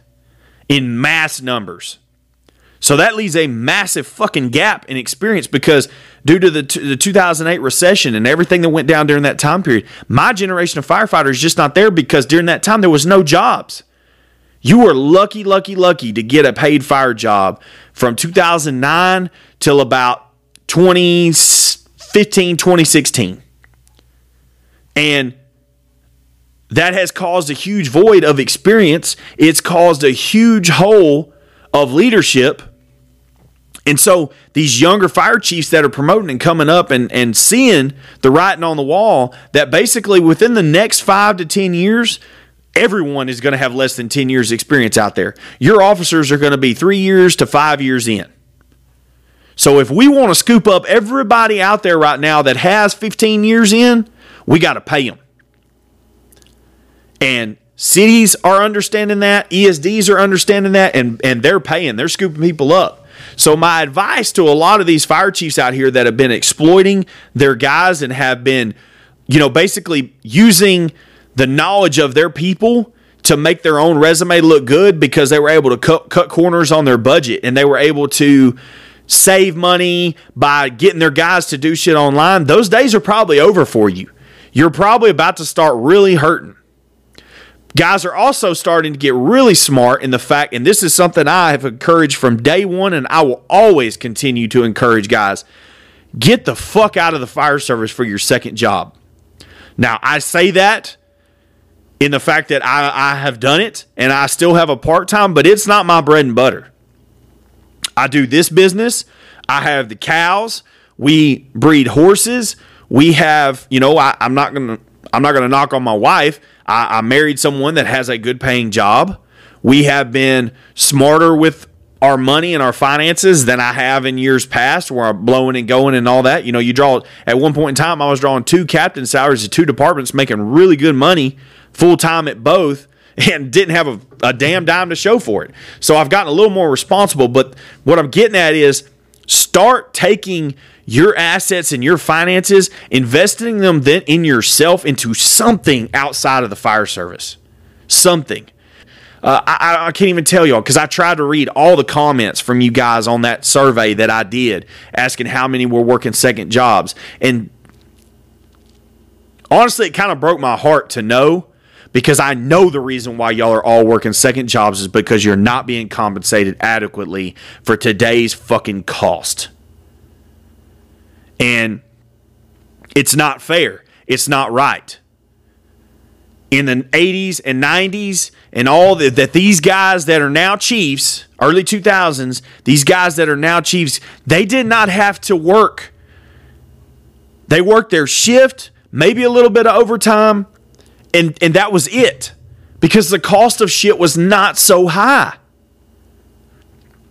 in mass numbers. So that leaves a massive fucking gap in experience because due to the, the 2008 recession and everything that went down during that time period, my generation of firefighters just not there because during that time there was no jobs. You were lucky, lucky, lucky to get a paid fire job from 2009 till about 2015, 2016. And that has caused a huge void of experience. It's caused a huge hole of leadership. And so these younger fire chiefs that are promoting and coming up and, and seeing the writing on the wall that basically within the next five to 10 years, everyone is going to have less than 10 years experience out there. Your officers are going to be three years to five years in. So if we want to scoop up everybody out there right now that has 15 years in, we got to pay them. And cities are understanding that, ESDs are understanding that, and, and they're paying, they're scooping people up. So, my advice to a lot of these fire chiefs out here that have been exploiting their guys and have been, you know, basically using the knowledge of their people to make their own resume look good because they were able to cut, cut corners on their budget and they were able to save money by getting their guys to do shit online, those days are probably over for you. You're probably about to start really hurting. Guys are also starting to get really smart in the fact, and this is something I have encouraged from day one, and I will always continue to encourage guys get the fuck out of the fire service for your second job. Now, I say that in the fact that I, I have done it and I still have a part time, but it's not my bread and butter. I do this business, I have the cows, we breed horses, we have, you know, I, I'm not gonna I'm not gonna knock on my wife I, I married someone that has a good paying job. We have been smarter with our money and our finances than I have in years past, where I'm blowing and going and all that. You know, you draw at one point in time, I was drawing two captain salaries at two departments, making really good money full time at both, and didn't have a, a damn dime to show for it. So I've gotten a little more responsible. But what I'm getting at is start taking your assets and your finances, investing them then in yourself into something outside of the fire service. Something. Uh, I, I, can't even tell y'all because I tried to read all the comments from you guys on that survey that I did asking how many were working second jobs. And honestly, it kind of broke my heart to know because I know the reason why y'all are all working second jobs is because you're not being compensated adequately for today's fucking cost. And it's not fair. It's not right. In the 80s and 90s and all the, that these guys that are now chiefs early 2000s these guys that are now chiefs they did not have to work. They worked their shift maybe a little bit of overtime and and that was it. Because the cost of shit was not so high.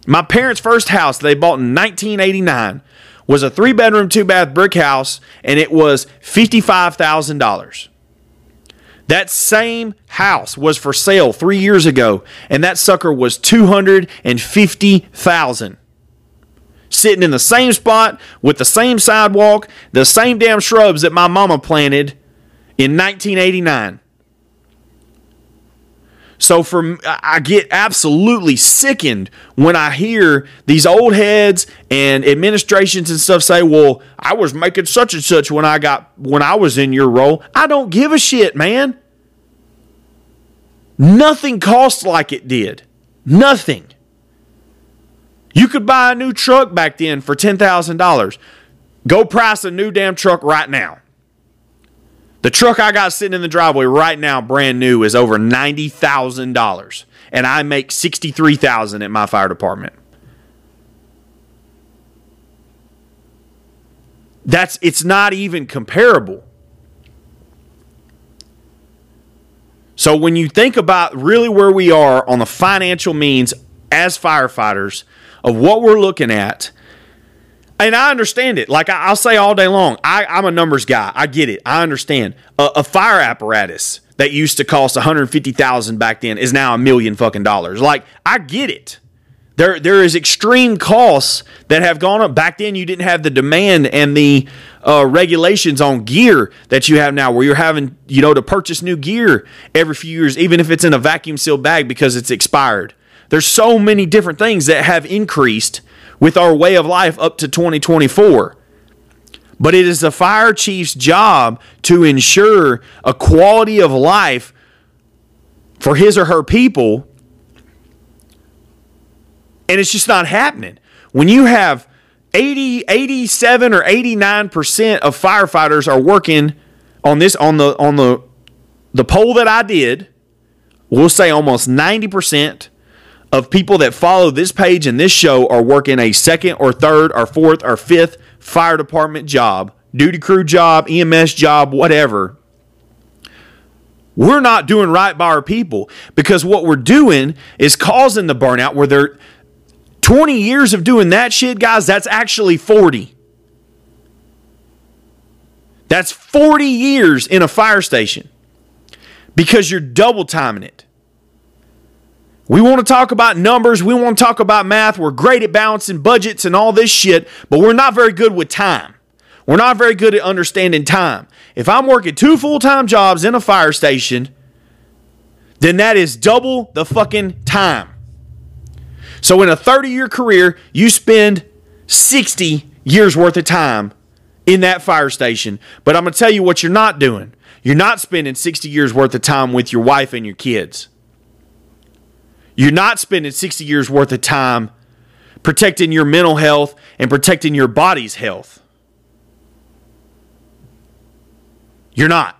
My parents first house they bought in 1989 was a three bedroom two bath brick house and it was $55000 that same house was for sale three years ago, and that sucker was two hundred and fifty thousand. Sitting in the same spot with the same sidewalk, the same damn shrubs that my mama planted in 1989. So for I get absolutely sickened when I hear these old heads and administrations and stuff say, "Well, I was making such and such when I got when I was in your role." I don't give a shit, man. Nothing costs like it did. Nothing. You could buy a new truck back then for $10,000. Go price a new damn truck right now. The truck I got sitting in the driveway right now, brand new, is over $90,000. And I make 63,000 at my fire department. That's it's not even comparable. So when you think about really where we are on the financial means as firefighters of what we're looking at, and I understand it. Like I'll say all day long, I, am a numbers guy. I get it. I understand. A, a fire apparatus that used to cost 150,000 back then is now a million fucking dollars. Like I get it. There, there is extreme costs that have gone up. Back then, you didn't have the demand and the uh, regulations on gear that you have now, where you're having, you know, to purchase new gear every few years, even if it's in a vacuum sealed bag because it's expired. There's so many different things that have increased with our way of life up to 2024. But it is the fire chief's job to ensure a quality of life for his or her people and it's just not happening. When you have 80, 87 or 89% of firefighters are working on this on the on the the poll that I did, we'll say almost 90% of people that follow this page and this show are working a second or third or fourth or fifth fire department job, duty crew job, EMS job, whatever. We're not doing right by our people because what we're doing is causing the burnout where they're 20 years of doing that shit, guys, that's actually 40. That's 40 years in a fire station because you're double timing it. We want to talk about numbers. We want to talk about math. We're great at balancing budgets and all this shit, but we're not very good with time. We're not very good at understanding time. If I'm working two full time jobs in a fire station, then that is double the fucking time. So in a 30 year career, you spend 60 years worth of time in that fire station. But I'm going to tell you what you're not doing. You're not spending 60 years worth of time with your wife and your kids. You're not spending 60 years worth of time protecting your mental health and protecting your body's health. You're not.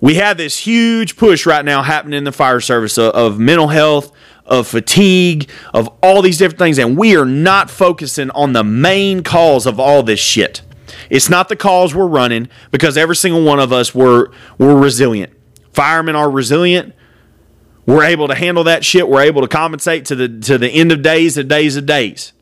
We have this huge push right now happening in the fire service of, of mental health, of fatigue, of all these different things, and we are not focusing on the main cause of all this shit. It's not the cause we're running because every single one of us were we're resilient. Firemen are resilient. We're able to handle that shit. We're able to compensate to the to the end of days and days of days.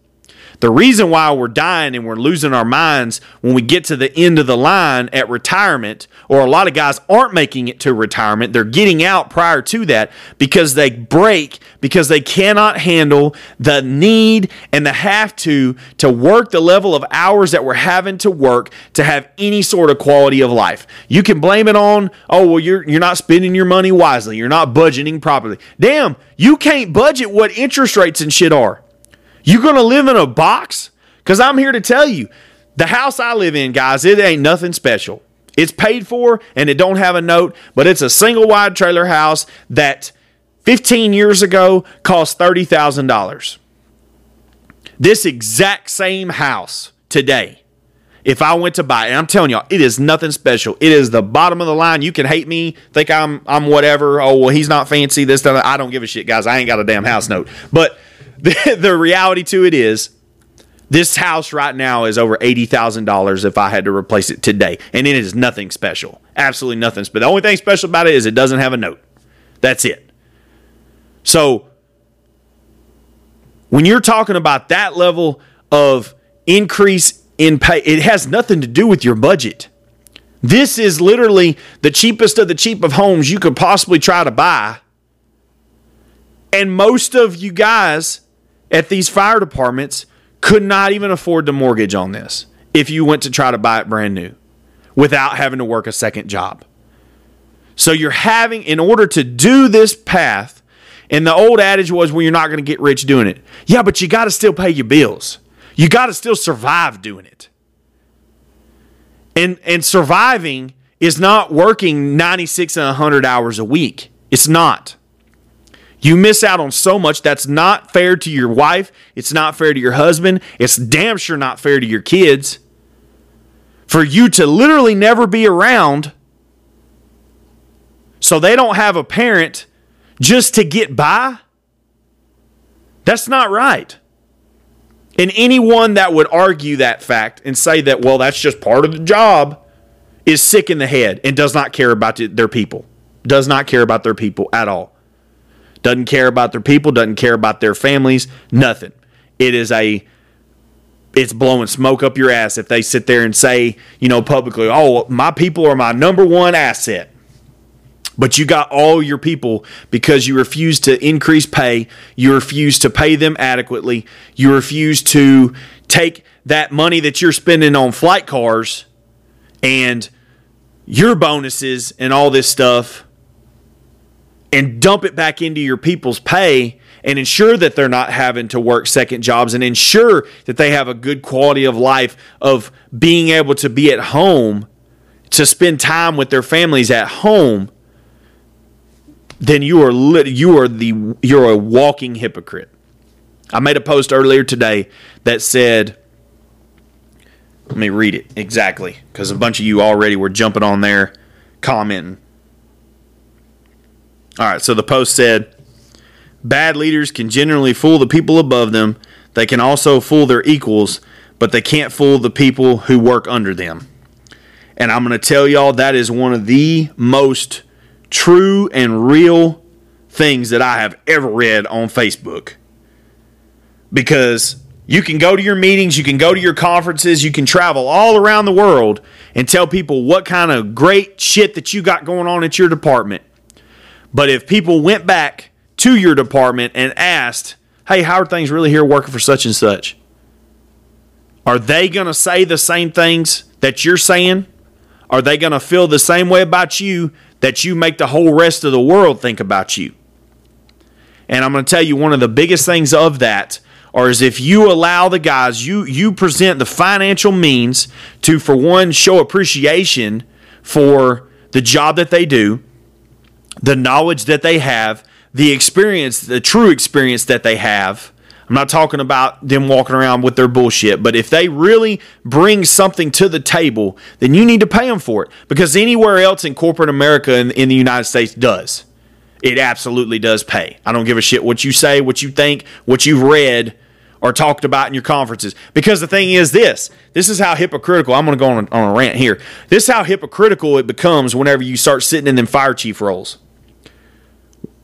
The reason why we're dying and we're losing our minds when we get to the end of the line at retirement, or a lot of guys aren't making it to retirement, they're getting out prior to that because they break, because they cannot handle the need and the have to to work the level of hours that we're having to work to have any sort of quality of life. You can blame it on, oh, well, you're you're not spending your money wisely, you're not budgeting properly. Damn, you can't budget what interest rates and shit are. You gonna live in a box? Because I'm here to tell you, the house I live in, guys, it ain't nothing special. It's paid for and it don't have a note, but it's a single wide trailer house that 15 years ago cost $30,000. This exact same house today, if I went to buy it, I'm telling y'all, it is nothing special. It is the bottom of the line. You can hate me, think I'm I'm whatever. Oh well, he's not fancy. This, that. I don't give a shit, guys. I ain't got a damn house note. But the, the reality to it is, this house right now is over eighty thousand dollars if I had to replace it today, and it is nothing special. Absolutely nothing. But the only thing special about it is it doesn't have a note. That's it. So when you're talking about that level of increase in pay, it has nothing to do with your budget. This is literally the cheapest of the cheap of homes you could possibly try to buy. And most of you guys at these fire departments could not even afford the mortgage on this if you went to try to buy it brand new without having to work a second job. So you're having, in order to do this path, and the old adage was, well, you're not going to get rich doing it. Yeah, but you got to still pay your bills. You got to still survive doing it. And and surviving is not working 96 and 100 hours a week. It's not. You miss out on so much that's not fair to your wife, it's not fair to your husband, it's damn sure not fair to your kids. For you to literally never be around so they don't have a parent just to get by, that's not right. And anyone that would argue that fact and say that, well, that's just part of the job, is sick in the head and does not care about their people. Does not care about their people at all. Doesn't care about their people, doesn't care about their families, nothing. It is a it's blowing smoke up your ass if they sit there and say, you know, publicly, "Oh, my people are my number one asset." But you got all your people because you refuse to increase pay, you refuse to pay them adequately, you refuse to take that money that you're spending on flight cars and your bonuses and all this stuff and dump it back into your people's pay and ensure that they're not having to work second jobs and ensure that they have a good quality of life of being able to be at home to spend time with their families at home then you are lit, you are the you're a walking hypocrite. I made a post earlier today that said let me read it exactly because a bunch of you already were jumping on there commenting. All right, so the post said bad leaders can generally fool the people above them. They can also fool their equals, but they can't fool the people who work under them. And I'm going to tell y'all that is one of the most true and real things that I have ever read on Facebook. Because you can go to your meetings, you can go to your conferences, you can travel all around the world and tell people what kind of great shit that you got going on at your department. But if people went back to your department and asked, hey, how are things really here working for such and such? Are they going to say the same things that you're saying? Are they going to feel the same way about you that you make the whole rest of the world think about you? And I'm going to tell you one of the biggest things of that or is if you allow the guys you you present the financial means to for one show appreciation for the job that they do the knowledge that they have the experience the true experience that they have. I'm not talking about them walking around with their bullshit but if they really bring something to the table then you need to pay them for it because anywhere else in corporate america in, in the united states does. It absolutely does pay. I don't give a shit what you say, what you think, what you've read or talked about in your conferences. Because the thing is this this is how hypocritical, I'm going to go on a, on a rant here. This is how hypocritical it becomes whenever you start sitting in them fire chief roles.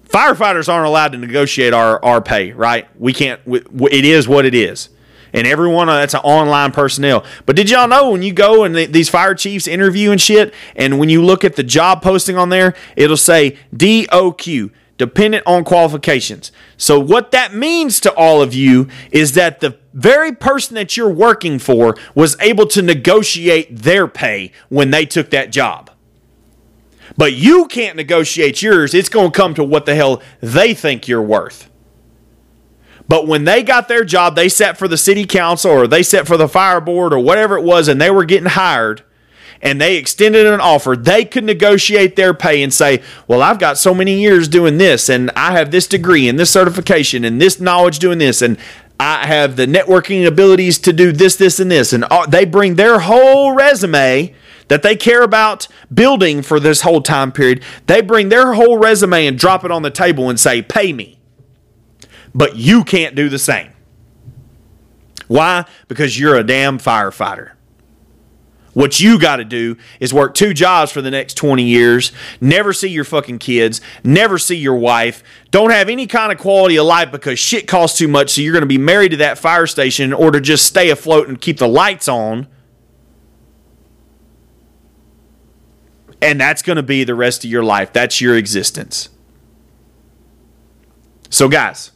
Firefighters aren't allowed to negotiate our, our pay, right? We can't, it is what it is. And everyone that's an online personnel. But did y'all know when you go and th- these fire chiefs interview and shit, and when you look at the job posting on there, it'll say DOQ, dependent on qualifications. So what that means to all of you is that the very person that you're working for was able to negotiate their pay when they took that job. But you can't negotiate yours. It's going to come to what the hell they think you're worth. But when they got their job, they sat for the city council or they sat for the fire board or whatever it was, and they were getting hired and they extended an offer, they could negotiate their pay and say, Well, I've got so many years doing this, and I have this degree and this certification and this knowledge doing this, and I have the networking abilities to do this, this, and this. And they bring their whole resume that they care about building for this whole time period. They bring their whole resume and drop it on the table and say, Pay me. But you can't do the same. Why? Because you're a damn firefighter. What you got to do is work two jobs for the next 20 years, never see your fucking kids, never see your wife, don't have any kind of quality of life because shit costs too much, so you're going to be married to that fire station order to just stay afloat and keep the lights on. And that's going to be the rest of your life. That's your existence. So, guys,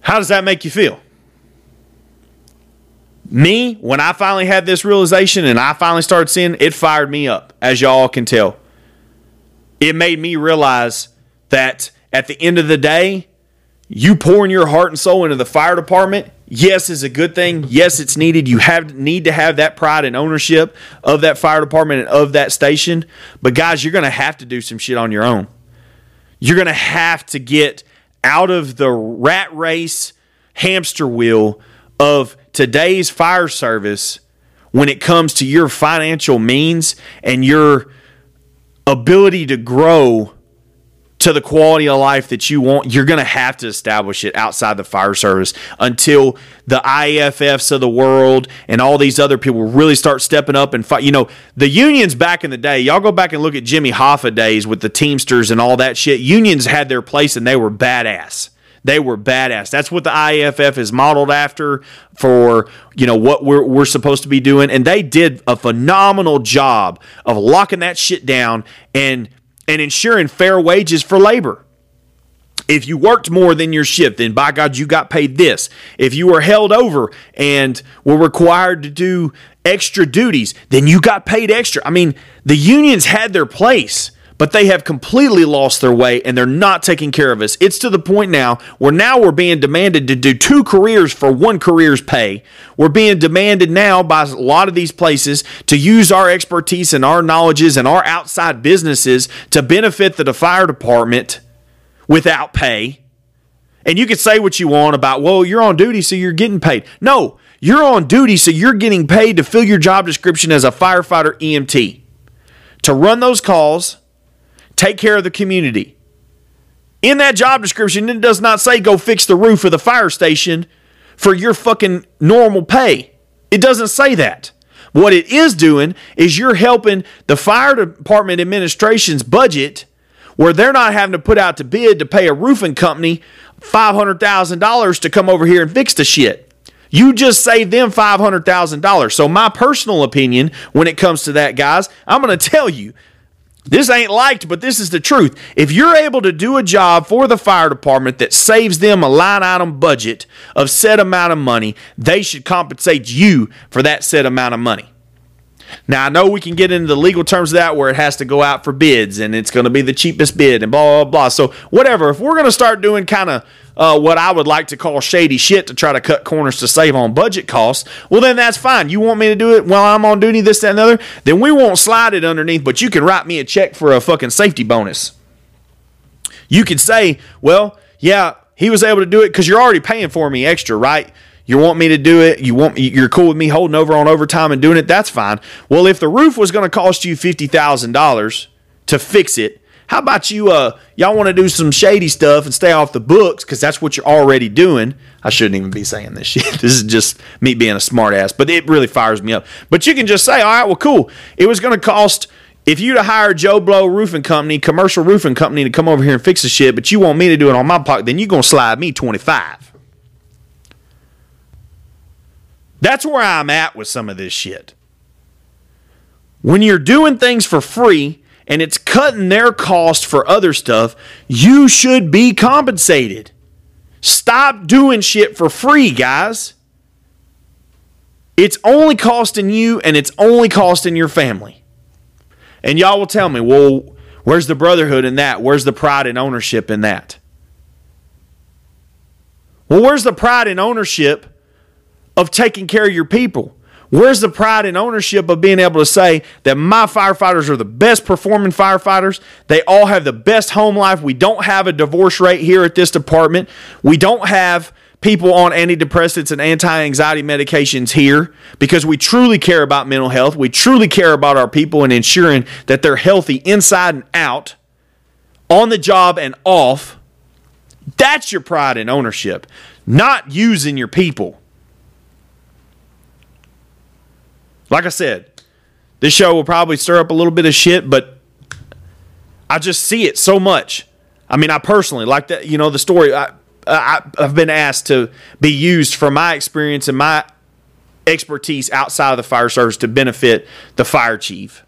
how does that make you feel? Me, when I finally had this realization and I finally started seeing it, fired me up, as y'all can tell. It made me realize that at the end of the day, you pouring your heart and soul into the fire department, yes, is a good thing. Yes, it's needed. You have need to have that pride and ownership of that fire department and of that station. But guys, you're gonna have to do some shit on your own. You're gonna have to get out of the rat race hamster wheel of today's fire service when it comes to your financial means and your ability to grow to the quality of life that you want, you're going to have to establish it outside the fire service until the IFFs of the world and all these other people really start stepping up and fight. You know, the unions back in the day, y'all go back and look at Jimmy Hoffa days with the Teamsters and all that shit. Unions had their place and they were badass. They were badass. That's what the IFF is modeled after for, you know, what we're, we're supposed to be doing. And they did a phenomenal job of locking that shit down and and ensuring fair wages for labor. If you worked more than your shift, then by God, you got paid this. If you were held over and were required to do extra duties, then you got paid extra. I mean, the unions had their place but they have completely lost their way and they're not taking care of us. It's to the point now where now we're being demanded to do two careers for one career's pay. We're being demanded now by a lot of these places to use our expertise and our knowledges and our outside businesses to benefit the fire department without pay. And you can say what you want about, well, you're on duty, so you're getting paid. No, you're on duty, so you're getting paid to fill your job description as a firefighter EMT. To run those calls, take care of the community. In that job description, it does not say go fix the roof of the fire station for your fucking normal pay. It doesn't say that. What it is doing is you're helping the fire department administration's budget where they're not having to put out to bid to pay a roofing company $500,000 to come over here and fix the shit. You just saved them $500,000. So, my personal opinion when it comes to that, guys, I'm going to tell you this ain't liked, but this is the truth. If you're able to do a job for the fire department that saves them a line item budget of set amount of money, they should compensate you for that set amount of money. Now, I know we can get into the legal terms of that where it has to go out for bids and it's going to be the cheapest bid and blah, blah, blah. So, whatever. If we're going to start doing kind of uh, what I would like to call shady shit to try to cut corners to save on budget costs, well, then that's fine. You want me to do it while I'm on duty, this, that, and the other? Then we won't slide it underneath, but you can write me a check for a fucking safety bonus. You could say, well, yeah, he was able to do it because you're already paying for me extra, right? You want me to do it? You want you're cool with me holding over on overtime and doing it? That's fine. Well, if the roof was going to cost you fifty thousand dollars to fix it, how about you? Uh, y'all want to do some shady stuff and stay off the books because that's what you're already doing. I shouldn't even be saying this shit. this is just me being a smartass, but it really fires me up. But you can just say, all right, well, cool. It was going to cost. If you'd have hired Joe Blow Roofing Company, commercial roofing company, to come over here and fix the shit, but you want me to do it on my pocket, then you're going to slide me 25. That's where I'm at with some of this shit. When you're doing things for free and it's cutting their cost for other stuff, you should be compensated. Stop doing shit for free, guys. It's only costing you and it's only costing your family. And y'all will tell me, well, where's the brotherhood in that? Where's the pride and ownership in that? Well, where's the pride and ownership of taking care of your people? Where's the pride and ownership of being able to say that my firefighters are the best performing firefighters? They all have the best home life. We don't have a divorce rate here at this department. We don't have people on antidepressants and anti anxiety medications here because we truly care about mental health. We truly care about our people and ensuring that they're healthy inside and out, on the job and off. That's your pride and ownership, not using your people. Like I said, this show will probably stir up a little bit of shit, but I just see it so much. I mean, I personally like that. You know, the story. I, I I've been asked to be used for my experience and my expertise outside of the fire service to benefit the fire chief.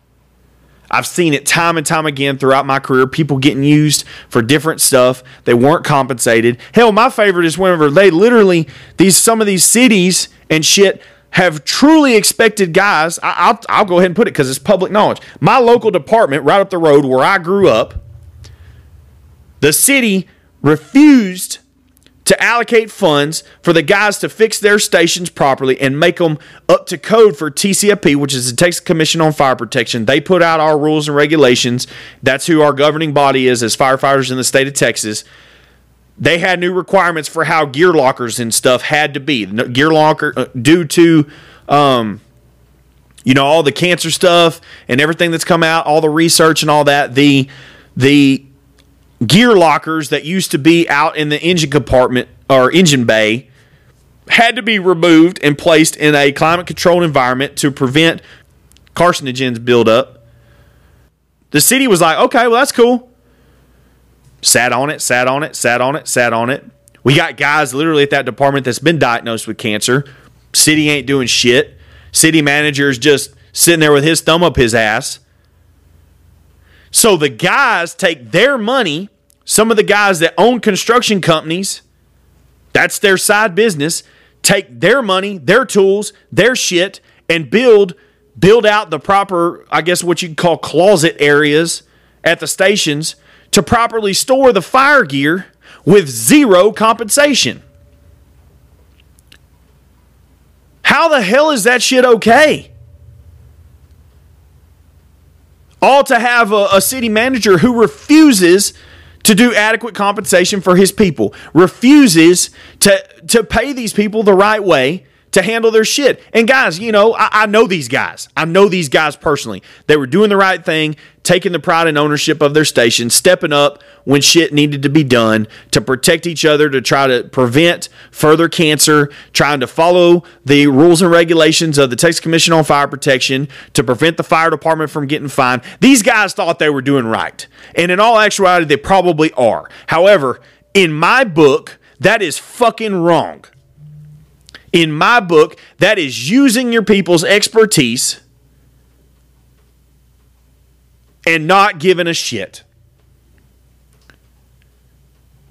I've seen it time and time again throughout my career. People getting used for different stuff. They weren't compensated. Hell, my favorite is whenever they literally these some of these cities and shit have truly expected guys. I, will I'll go ahead and put it because it's public knowledge. My local department, right up the road where I grew up, the city refused to allocate funds for the guys to fix their stations properly and make them up to code for TCFP, which is the Texas Commission on Fire Protection. They put out our rules and regulations. That's who our governing body is as firefighters in the state of Texas they had new requirements for how gear lockers and stuff had to be. Gear locker uh, due to um, you know all the cancer stuff and everything that's come out, all the research and all that. The the gear lockers that used to be out in the engine compartment or engine bay had to be removed and placed in a climate controlled environment to prevent carcinogens buildup. The city was like, okay, well that's cool sat on it, sat on it, sat on it, sat on it. We got guys literally at that department that's been diagnosed with cancer. City ain't doing shit. City manager is just sitting there with his thumb up his ass. So the guys take their money, some of the guys that own construction companies, that's their side business, take their money, their tools, their shit, and build build out the proper, I guess what you'd call closet areas at the stations to properly store the fire gear with zero compensation. How the hell is that shit okay? All to have a, a, city manager who refuses to do adequate compensation for his people, refuses to, to pay these people the right way to handle their shit. And guys, you know, I, I, know these guys. I know these guys personally. They were doing the right thing, taking the pride and ownership of their station, stepping up when shit needed to be done to protect each other, to try to prevent further cancer, trying to follow the rules and regulations of the Texas Commission on Fire Protection to prevent the fire department from getting fined. These guys thought they were doing right. And in all actuality, they probably are. However, in my book, that is fucking wrong in my book, that is using your people's expertise and not giving a shit.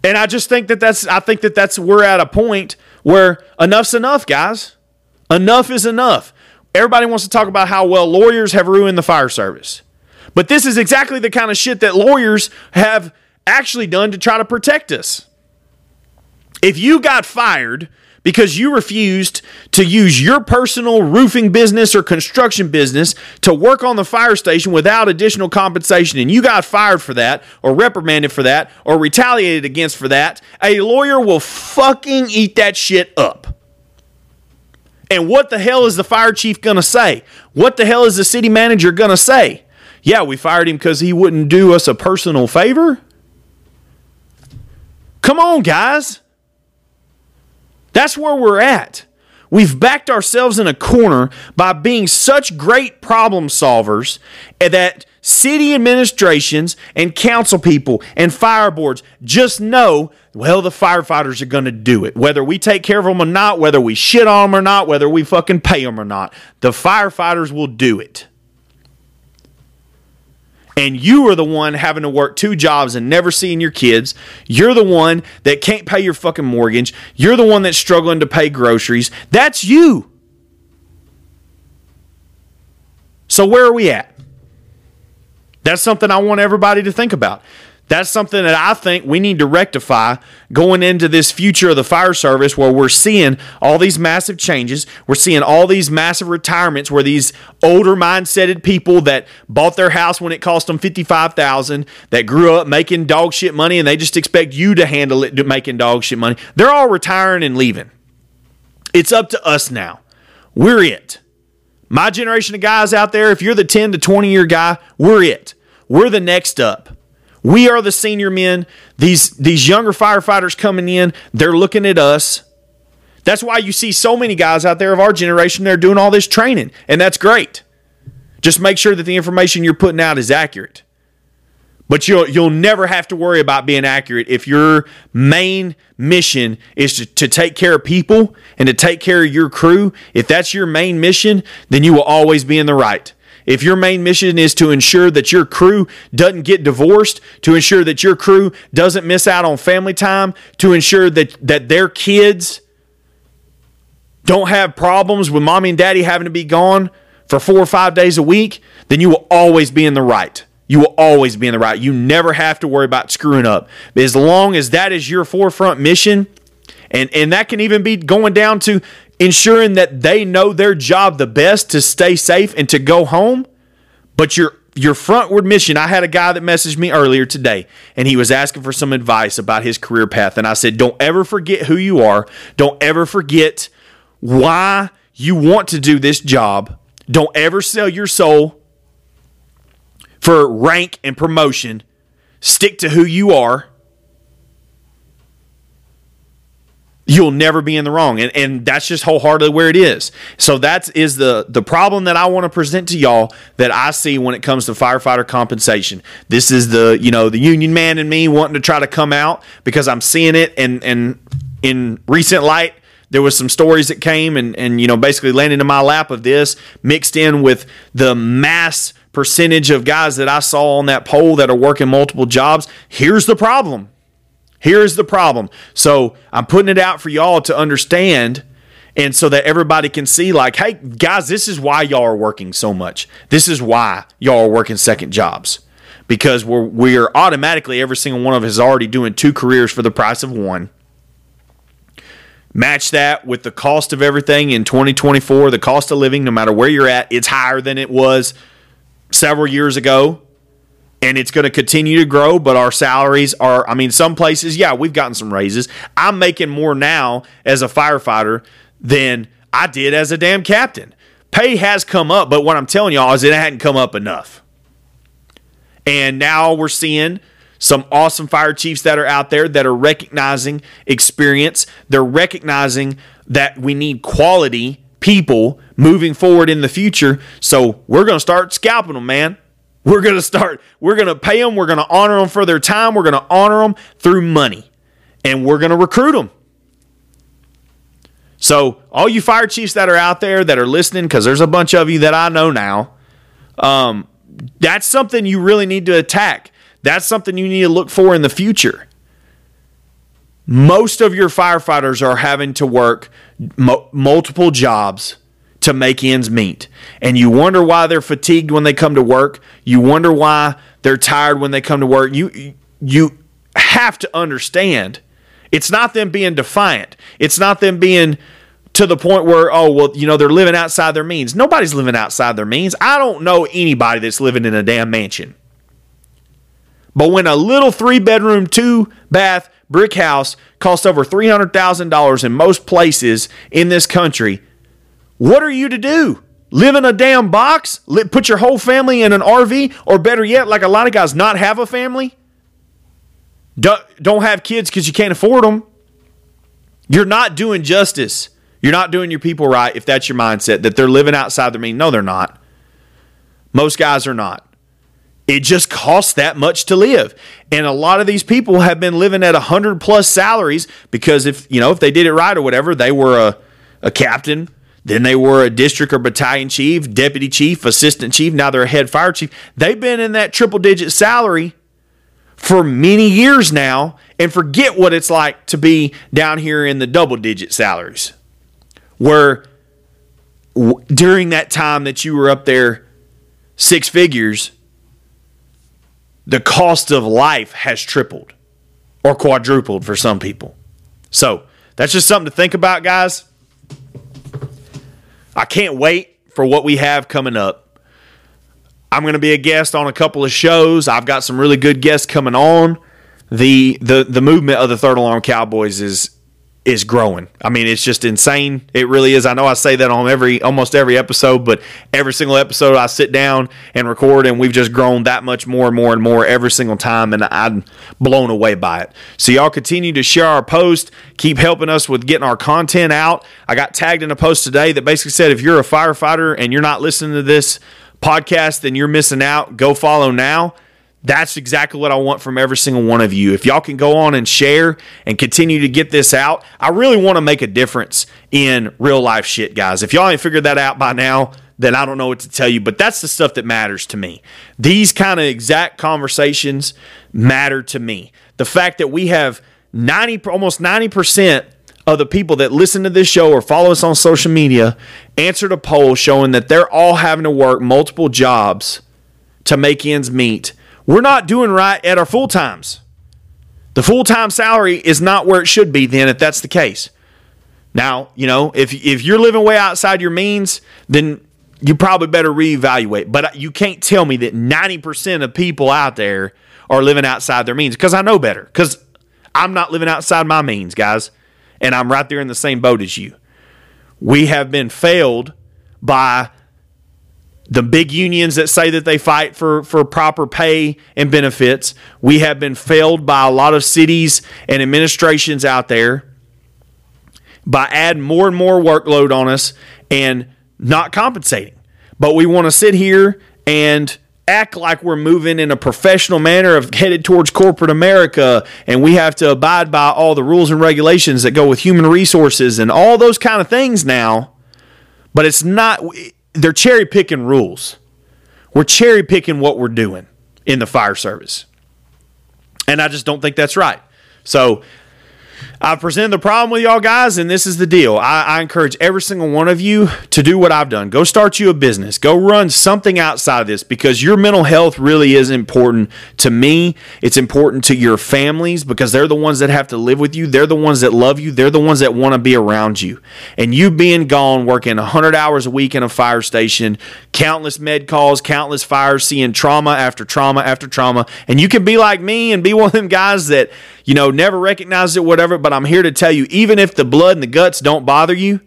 And I just think that that's I think that that's we're at a point where enough's enough, guys. Enough is enough. Everybody wants to talk about how well lawyers have ruined the fire service. But this is exactly the kind of shit that lawyers have actually done to try to protect us. If you got fired because you refused to use your personal roofing business or construction business to work on the fire station without additional compensation and you got fired for that or reprimanded for that or retaliated against for that, a lawyer will fucking eat that shit up. And what the hell is the fire chief going to say? What the hell is the city manager going to say? Yeah, we fired him because he wouldn't do us a personal favor? Come on, guys. That's where we're at. We've backed ourselves in a corner by being such great problem solvers that city administrations and council people and fire boards just know, well, the firefighters are going to do it. Whether we take care of them or not, whether we shit on them or not, whether we fucking pay them or not, the firefighters will do it. And you are the one having to work two jobs and never seeing your kids. You're the one that can't pay your fucking mortgage. You're the one that's struggling to pay groceries. That's you. So, where are we at? That's something I want everybody to think about. That's something that I think we need to rectify going into this future of the fire service where we're seeing all these massive changes. We're seeing all these massive retirements where these older mindseted people that bought their house when it cost them 55,000 that grew up making dog shit money and they just expect you to handle it making dog shit money. They're all retiring and leaving. It's up to us now. We're it. My generation of guys out there, if you're the 10 to 20 year guy, we're it. We're the next up. We are the senior men. These these younger firefighters coming in, they're looking at us. That's why you see so many guys out there of our generation they're doing all this training, and that's great. Just make sure that the information you're putting out is accurate. But you'll you'll never have to worry about being accurate if your main mission is to, to take care of people and to take care of your crew. If that's your main mission, then you will always be in the right. If your main mission is to ensure that your crew doesn't get divorced, to ensure that your crew doesn't miss out on family time, to ensure that, that their kids don't have problems with mommy and daddy having to be gone for four or five days a week, then you will always be in the right. You will always be in the right. You never have to worry about screwing up. As long as that is your forefront mission, and, and that can even be going down to ensuring that they know their job the best to stay safe and to go home. But your your frontward mission. I had a guy that messaged me earlier today and he was asking for some advice about his career path. And I said, Don't ever forget who you are. Don't ever forget why you want to do this job. Don't ever sell your soul for rank and promotion. Stick to who you are you'll never be in the wrong. And, and that's just wholeheartedly where it is. So that is the the problem that i want to present to y'all that i see when it comes to firefighter compensation. This is the you know the union man in me wanting to try to come out because i'm seeing it and and in recent light there was some stories that came and and you know basically landed in my lap of this mixed in with the mass percentage of guys that i saw on that poll that are working multiple jobs. Here's the problem Here's the problem. So I'm putting it out for y'all to understand and so that everybody can see like hey guys this is why y'all are working so much. This is why y'all are working second jobs. Because we're we're automatically every single one of us is already doing two careers for the price of one. Match that with the cost of everything in 2024 the cost of living no matter where you're at it's higher than it was several years ago and it's going to continue to grow but our salaries are i mean some places yeah we've gotten some raises. I'm making more now as a firefighter than i did as a damn captain. Pay has come up but what i'm telling y'all is it hadn't come up enough. And now we're seeing some awesome fire chiefs that are out there that are recognizing experience. They're recognizing that we need quality people moving forward in the future. So we're going to start scalping them man we're going to start, we're going to pay them, we're going to honor them for their time, we're going to honor them through money, and we're going to recruit them. So, all you fire chiefs that are out there that are listening, because there's a bunch of you that I know now, um, that's something you really need to attack. That's something you need to look for in the future. Most of your firefighters are having to work mo- multiple jobs to make ends meet. And you wonder why they're fatigued when they come to work. You wonder why they're tired when they come to work. You you have to understand it's not them being defiant. It's not them being to the point where oh well you know they're living outside their means. Nobody's living outside their means. I don't know anybody that's living in a damn mansion. But when a little 3 bedroom, 2 bath brick house costs over $300,000 in most places in this country, what are you to do? Live in a damn box? Put your whole family in an RV? Or better yet, like a lot of guys, not have a family? Don't have kids because you can't afford them. You're not doing justice. You're not doing your people right if that's your mindset, that they're living outside their means. No, they're not. Most guys are not. It just costs that much to live. And a lot of these people have been living at 100 plus salaries because if, you know, if they did it right or whatever, they were a, a captain, then they were a district or battalion chief, deputy chief, assistant chief, now they're a head fire chief. They've been in that triple digit salary for many years now and forget what it's like to be down here in the double digit salaries. Where w- during that time that you were up there six figures, the cost of life has tripled or quadrupled for some people. So that's just something to think about, guys. I can't wait for what we have coming up. I'm going to be a guest on a couple of shows. I've got some really good guests coming on. The the the movement of the Third Alarm Cowboys is is growing. I mean, it's just insane. It really is. I know I say that on every almost every episode, but every single episode I sit down and record, and we've just grown that much more and more and more every single time, and I'm blown away by it. So y'all continue to share our post, keep helping us with getting our content out. I got tagged in a post today that basically said if you're a firefighter and you're not listening to this podcast, then you're missing out. Go follow now. That's exactly what I want from every single one of you. If y'all can go on and share and continue to get this out, I really want to make a difference in real life shit, guys. If y'all ain't figured that out by now, then I don't know what to tell you, but that's the stuff that matters to me. These kind of exact conversations matter to me. The fact that we have 90 almost 90% of the people that listen to this show or follow us on social media answered a poll showing that they're all having to work multiple jobs to make ends meet we're not doing right at our full times. The full time salary is not where it should be, then, if that's the case. Now, you know, if, if you're living way outside your means, then you probably better reevaluate. But you can't tell me that 90% of people out there are living outside their means because I know better. Because I'm not living outside my means, guys. And I'm right there in the same boat as you. We have been failed by the big unions that say that they fight for, for proper pay and benefits. We have been failed by a lot of cities and administrations out there by adding more and more workload on us and not compensating. But we want to sit here and act like we're moving in a professional manner of headed towards corporate America and we have to abide by all the rules and regulations that go with human resources and all those kind of things now. But it's not they're cherry picking rules. We're cherry picking what we're doing in the fire service. And I just don't think that's right. So I've presented the problem with y'all guys, and this is the deal. I, I, encourage every single one of you to do what I've done. Go start you a business. Go run something outside of this because your mental health really is important to me. It's important to your families because they're the ones that have to live with you. They're the ones that love you. They're the ones that want to be around you. And you being gone, working 100 hours a week in a fire station, countless med calls, countless fires, seeing trauma after trauma after trauma. And you can be like me and be one of them guys that you know, never recognized it, whatever. But I'm here to tell you, even if the blood and the guts don't bother you,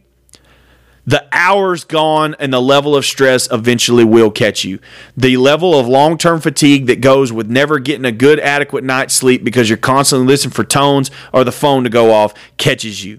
the hours gone and the level of stress eventually will catch you. The level of long term fatigue that goes with never getting a good, adequate night's sleep because you're constantly listening for tones or the phone to go off catches you.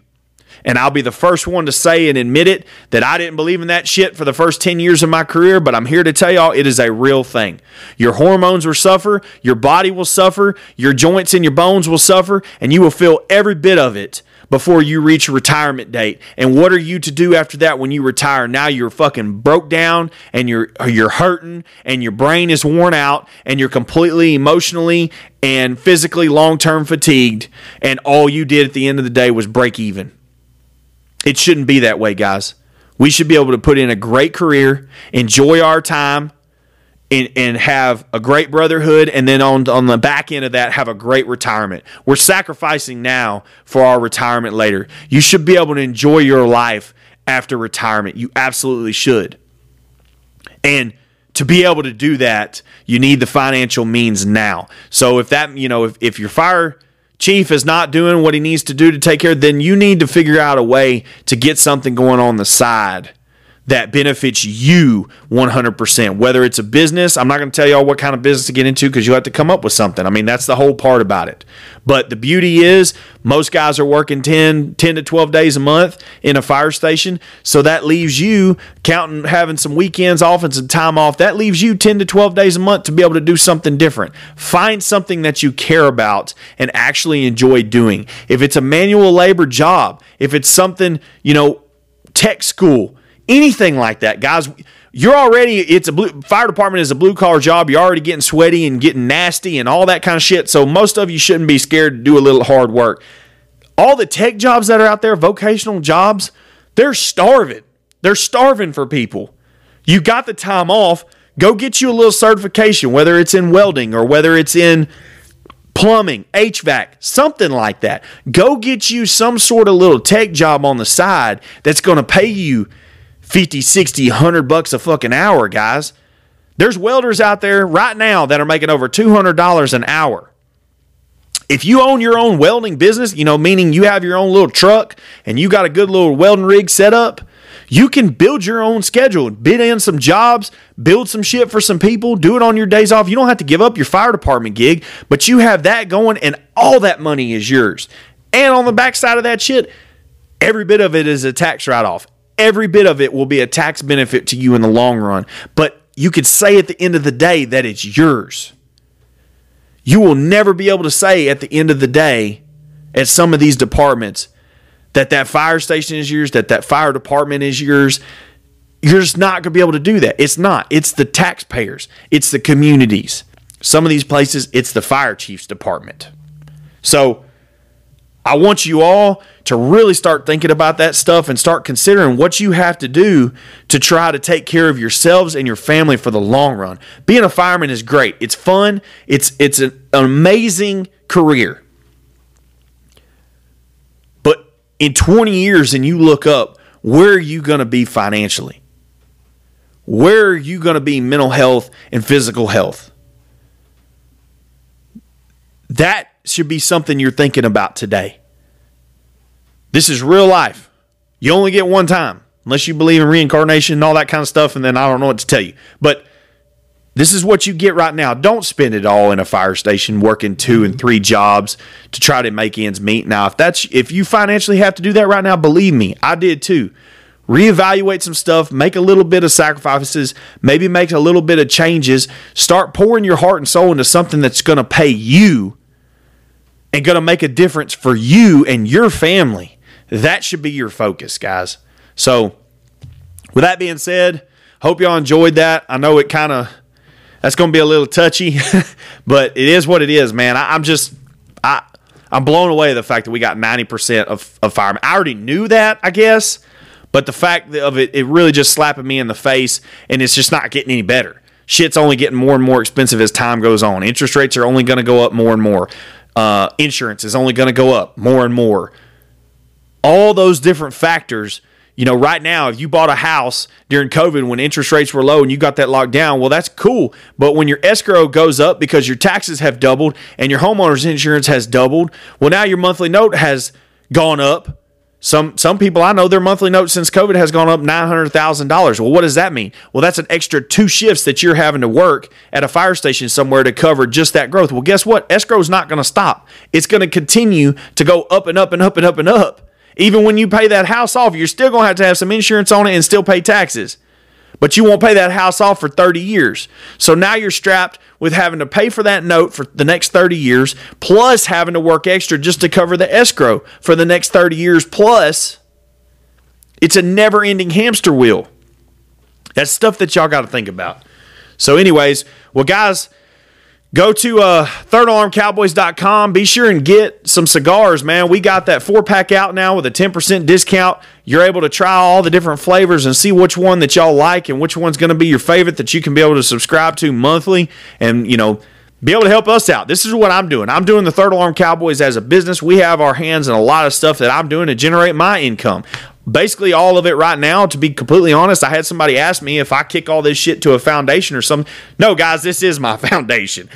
And I'll be the first one to say and admit it that I didn't believe in that shit for the first 10 years of my career, but I'm here to tell y'all it is a real thing. Your hormones will suffer, your body will suffer, your joints and your bones will suffer, and you will feel every bit of it before you reach retirement date. And what are you to do after that when you retire? Now you're fucking broke down and you're you're hurting and your brain is worn out and you're completely emotionally and physically long-term fatigued and all you did at the end of the day was break even. It shouldn't be that way, guys. We should be able to put in a great career, enjoy our time, and, and have a great brotherhood, and then on, on the back end of that, have a great retirement. We're sacrificing now for our retirement later. You should be able to enjoy your life after retirement. You absolutely should. And to be able to do that, you need the financial means now. So if that, you know, if, if your fire chief is not doing what he needs to do to take care, then you need to figure out a way to get something going on the side that benefits you 100%. Whether it's a business, I'm not going to tell y'all what kind of business to get into because you have to come up with something. I mean, that's the whole part about it. But the beauty is, most guys are working 10, 10 to 12 days a month in a fire station. So that leaves you counting having some weekends off and some time off. That leaves you 10 to 12 days a month to be able to do something different. Find something that you care about and actually enjoy doing. If it's a manual labor job, if it's something, you know, tech school, anything like that, guys. You're already it's a blue, fire department is a blue collar job. You're already getting sweaty and getting nasty and all that kind of shit. So most of you shouldn't be scared to do a little hard work. All the tech jobs that are out there, vocational jobs, they're starving. They're starving for people. You got the time off. Go get you a little certification, whether it's in welding or whether it's in plumbing, HVAC, something like that. Go get you some sort of little tech job on the side that's going to pay you 50, 60, 100 bucks a fucking hour, guys. There's welders out there right now that are making over $200 an hour. If you own your own welding business, you know, meaning you have your own little truck and you got a good little welding rig set up, you can build your own schedule, bid in some jobs, build some shit for some people, do it on your days off. You don't have to give up your fire department gig, but you have that going and all that money is yours. And on the backside of that shit, every bit of it is a tax write off. Every bit of it will be a tax benefit to you in the long run. But you could say at the end of the day that it's yours. You will never be able to say at the end of the day at some of these departments that that fire station is yours, that that fire department is yours. You're just not going to be able to do that. It's not. It's the taxpayers, it's the communities. Some of these places, it's the fire chief's department. So I want you all to really start thinking about that stuff and start considering what you have to do to try to take care of yourselves and your family for the long run. Being a fireman is great. It's fun. It's it's an amazing career. But in 20 years and you look up, where are you going to be financially? Where are you going to be mental health and physical health? That should be something you're thinking about today. This is real life. You only get one time, unless you believe in reincarnation and all that kind of stuff, and then I don't know what to tell you. But this is what you get right now. Don't spend it all in a fire station working two and three jobs to try to make ends meet. Now, if that's if you financially have to do that right now, believe me, I did too. Reevaluate some stuff, make a little bit of sacrifices, maybe make a little bit of changes, start pouring your heart and soul into something that's going to pay you and going to make a difference for you and your family. That should be your focus, guys. So, with that being said, hope y'all enjoyed that. I know it kind of that's going to be a little touchy, but it is what it is, man. I, am just I I'm blown away the fact that we got 90% of, of firemen. I already knew that, I guess, but the fact of it, it really just slapping me in the face, and it's just not getting any better. Shit's only getting more and more expensive as time goes on. Interest rates are only going to go up more and more. Uh, insurance is only going to go up more and more. All those different factors, you know, right now, if you bought a house during COVID when interest rates were low and you got that locked down, well, that's cool. But when your escrow goes up because your taxes have doubled and your homeowner's insurance has doubled, well, now your monthly note has gone up some some people I know their monthly note since COVID has gone up nine hundred thousand dollars. Well, what does that mean? Well, that's an extra two shifts that you're having to work at a fire station somewhere to cover just that growth. Well, guess what? Escrow is not going to stop. It's going to continue to go up and up and up and up and up. Even when you pay that house off, you're still going to have to have some insurance on it and still pay taxes but you won't pay that house off for 30 years. So now you're strapped with having to pay for that note for the next 30 years, plus having to work extra just to cover the escrow for the next 30 years. Plus, it's a never ending hamster wheel. That's stuff that y'all got to think about. So, anyways, well, guys, Go to uh, thirdalarmcowboys.com. Be sure and get some cigars, man. We got that four pack out now with a 10% discount. You're able to try all the different flavors and see which one that y'all like and which one's going to be your favorite that you can be able to subscribe to monthly and, you know, be able to help us out. This is what I'm doing. I'm doing the Third Alarm Cowboys as a business. We have our hands in a lot of stuff that I'm doing to generate my income basically all of it right now to be completely honest i had somebody ask me if i kick all this shit to a foundation or something no guys this is my foundation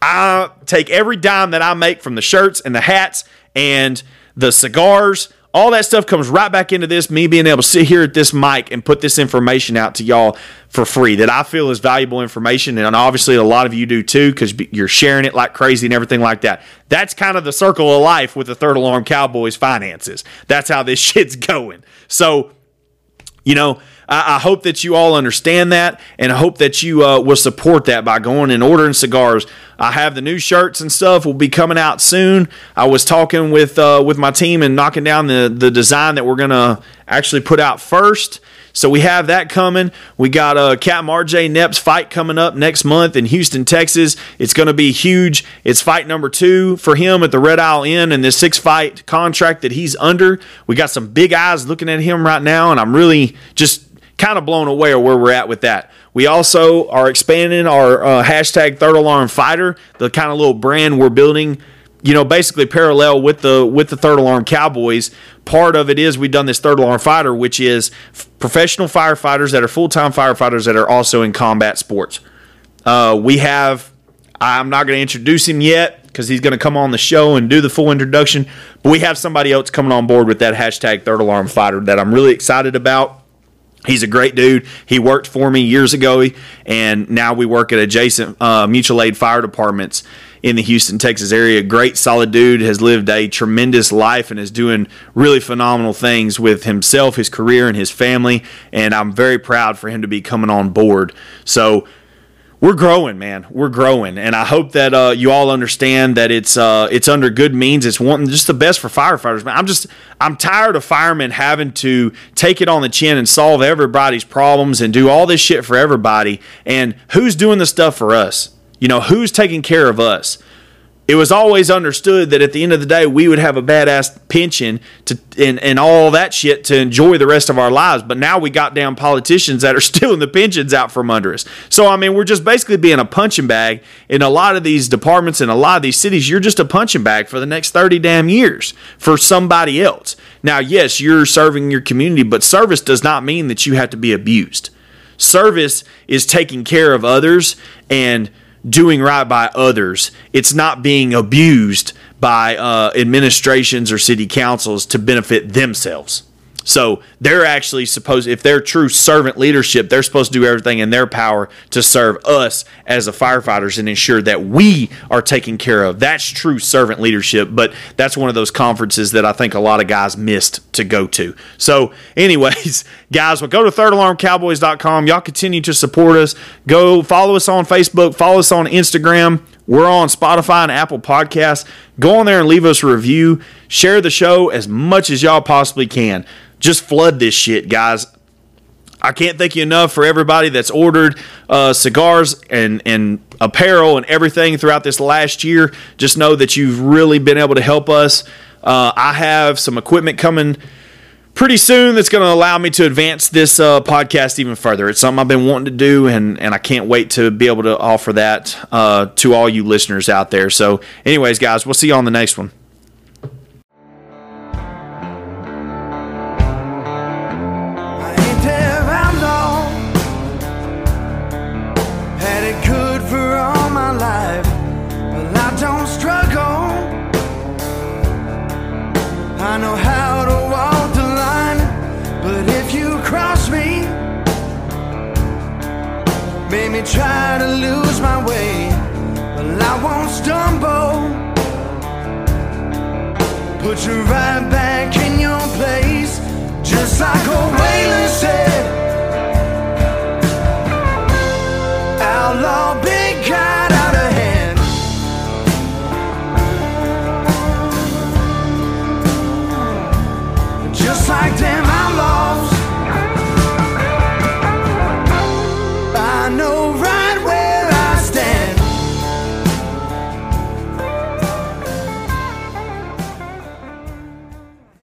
i take every dime that i make from the shirts and the hats and the cigars all that stuff comes right back into this me being able to sit here at this mic and put this information out to y'all for free that I feel is valuable information. And obviously, a lot of you do too because you're sharing it like crazy and everything like that. That's kind of the circle of life with the Third Alarm Cowboys finances. That's how this shit's going. So, you know, I, I, hope that you all understand that, and I hope that you uh, will support that by going and ordering cigars. I have the new shirts and stuff will be coming out soon. I was talking with uh, with my team and knocking down the the design that we're gonna actually put out first. So we have that coming. We got a uh, Captain RJ Knepp's fight coming up next month in Houston, Texas. It's going to be huge. It's fight number two for him at the Red Isle Inn and this six fight contract that he's under. We got some big eyes looking at him right now, and I'm really just kind of blown away where we're at with that. We also are expanding our uh, hashtag Third Alarm Fighter, the kind of little brand we're building. You know, basically parallel with the with the Third Alarm Cowboys. Part of it is we've done this Third Alarm Fighter, which is f- professional firefighters that are full time firefighters that are also in combat sports. Uh, we have. I'm not going to introduce him yet because he's going to come on the show and do the full introduction. But we have somebody else coming on board with that hashtag Third Alarm Fighter that I'm really excited about. He's a great dude. He worked for me years ago, and now we work at adjacent uh, mutual aid fire departments in the Houston, Texas area. Great, solid dude. Has lived a tremendous life and is doing really phenomenal things with himself, his career, and his family. And I'm very proud for him to be coming on board. So we're growing, man. We're growing, and I hope that uh, you all understand that it's uh, it's under good means. It's wanting just the best for firefighters, man. I'm just I'm tired of firemen having to take it on the chin and solve everybody's problems and do all this shit for everybody. And who's doing the stuff for us? You know, who's taking care of us? It was always understood that at the end of the day we would have a badass pension to and, and all that shit to enjoy the rest of our lives. But now we got down politicians that are stealing the pensions out from under us. So i mean we're just basically being a punching bag in a lot of these departments in a lot of these cities. You're just a punching bag for the next 30 damn years for somebody else. Now yes you're serving your community but service does not mean that you have to be abused. Service is taking care of others and doing right by others. It's not being abused by uh, administrations or city councils to benefit themselves. So they're actually supposed, if they're true servant leadership, they're supposed to do everything in their power to serve us as the firefighters and ensure that we are taken care of. That's true servant leadership, but that's one of those conferences that I think a lot of guys missed to go to. So, anyways, guys, well, go to thirdalarmcowboys.com. Y'all continue to support us. Go follow us on Facebook, follow us on Instagram. We're on Spotify and Apple Podcasts. Go on there and leave us a review. Share the show as much as y'all possibly can just flood this shit, guys. I can't thank you enough for everybody that's ordered uh, cigars and, and apparel and everything throughout this last year. Just know that you've really been able to help us. Uh, I have some equipment coming pretty soon that's going to allow me to advance this uh, podcast even further. It's something I've been wanting to do, and, and I can't wait to be able to offer that uh, to all you listeners out there. So, anyways, guys, we'll see you on the next one. Try to lose my way, but I won't stumble. Put you right back in your place, just like old Waylon said. Outlaw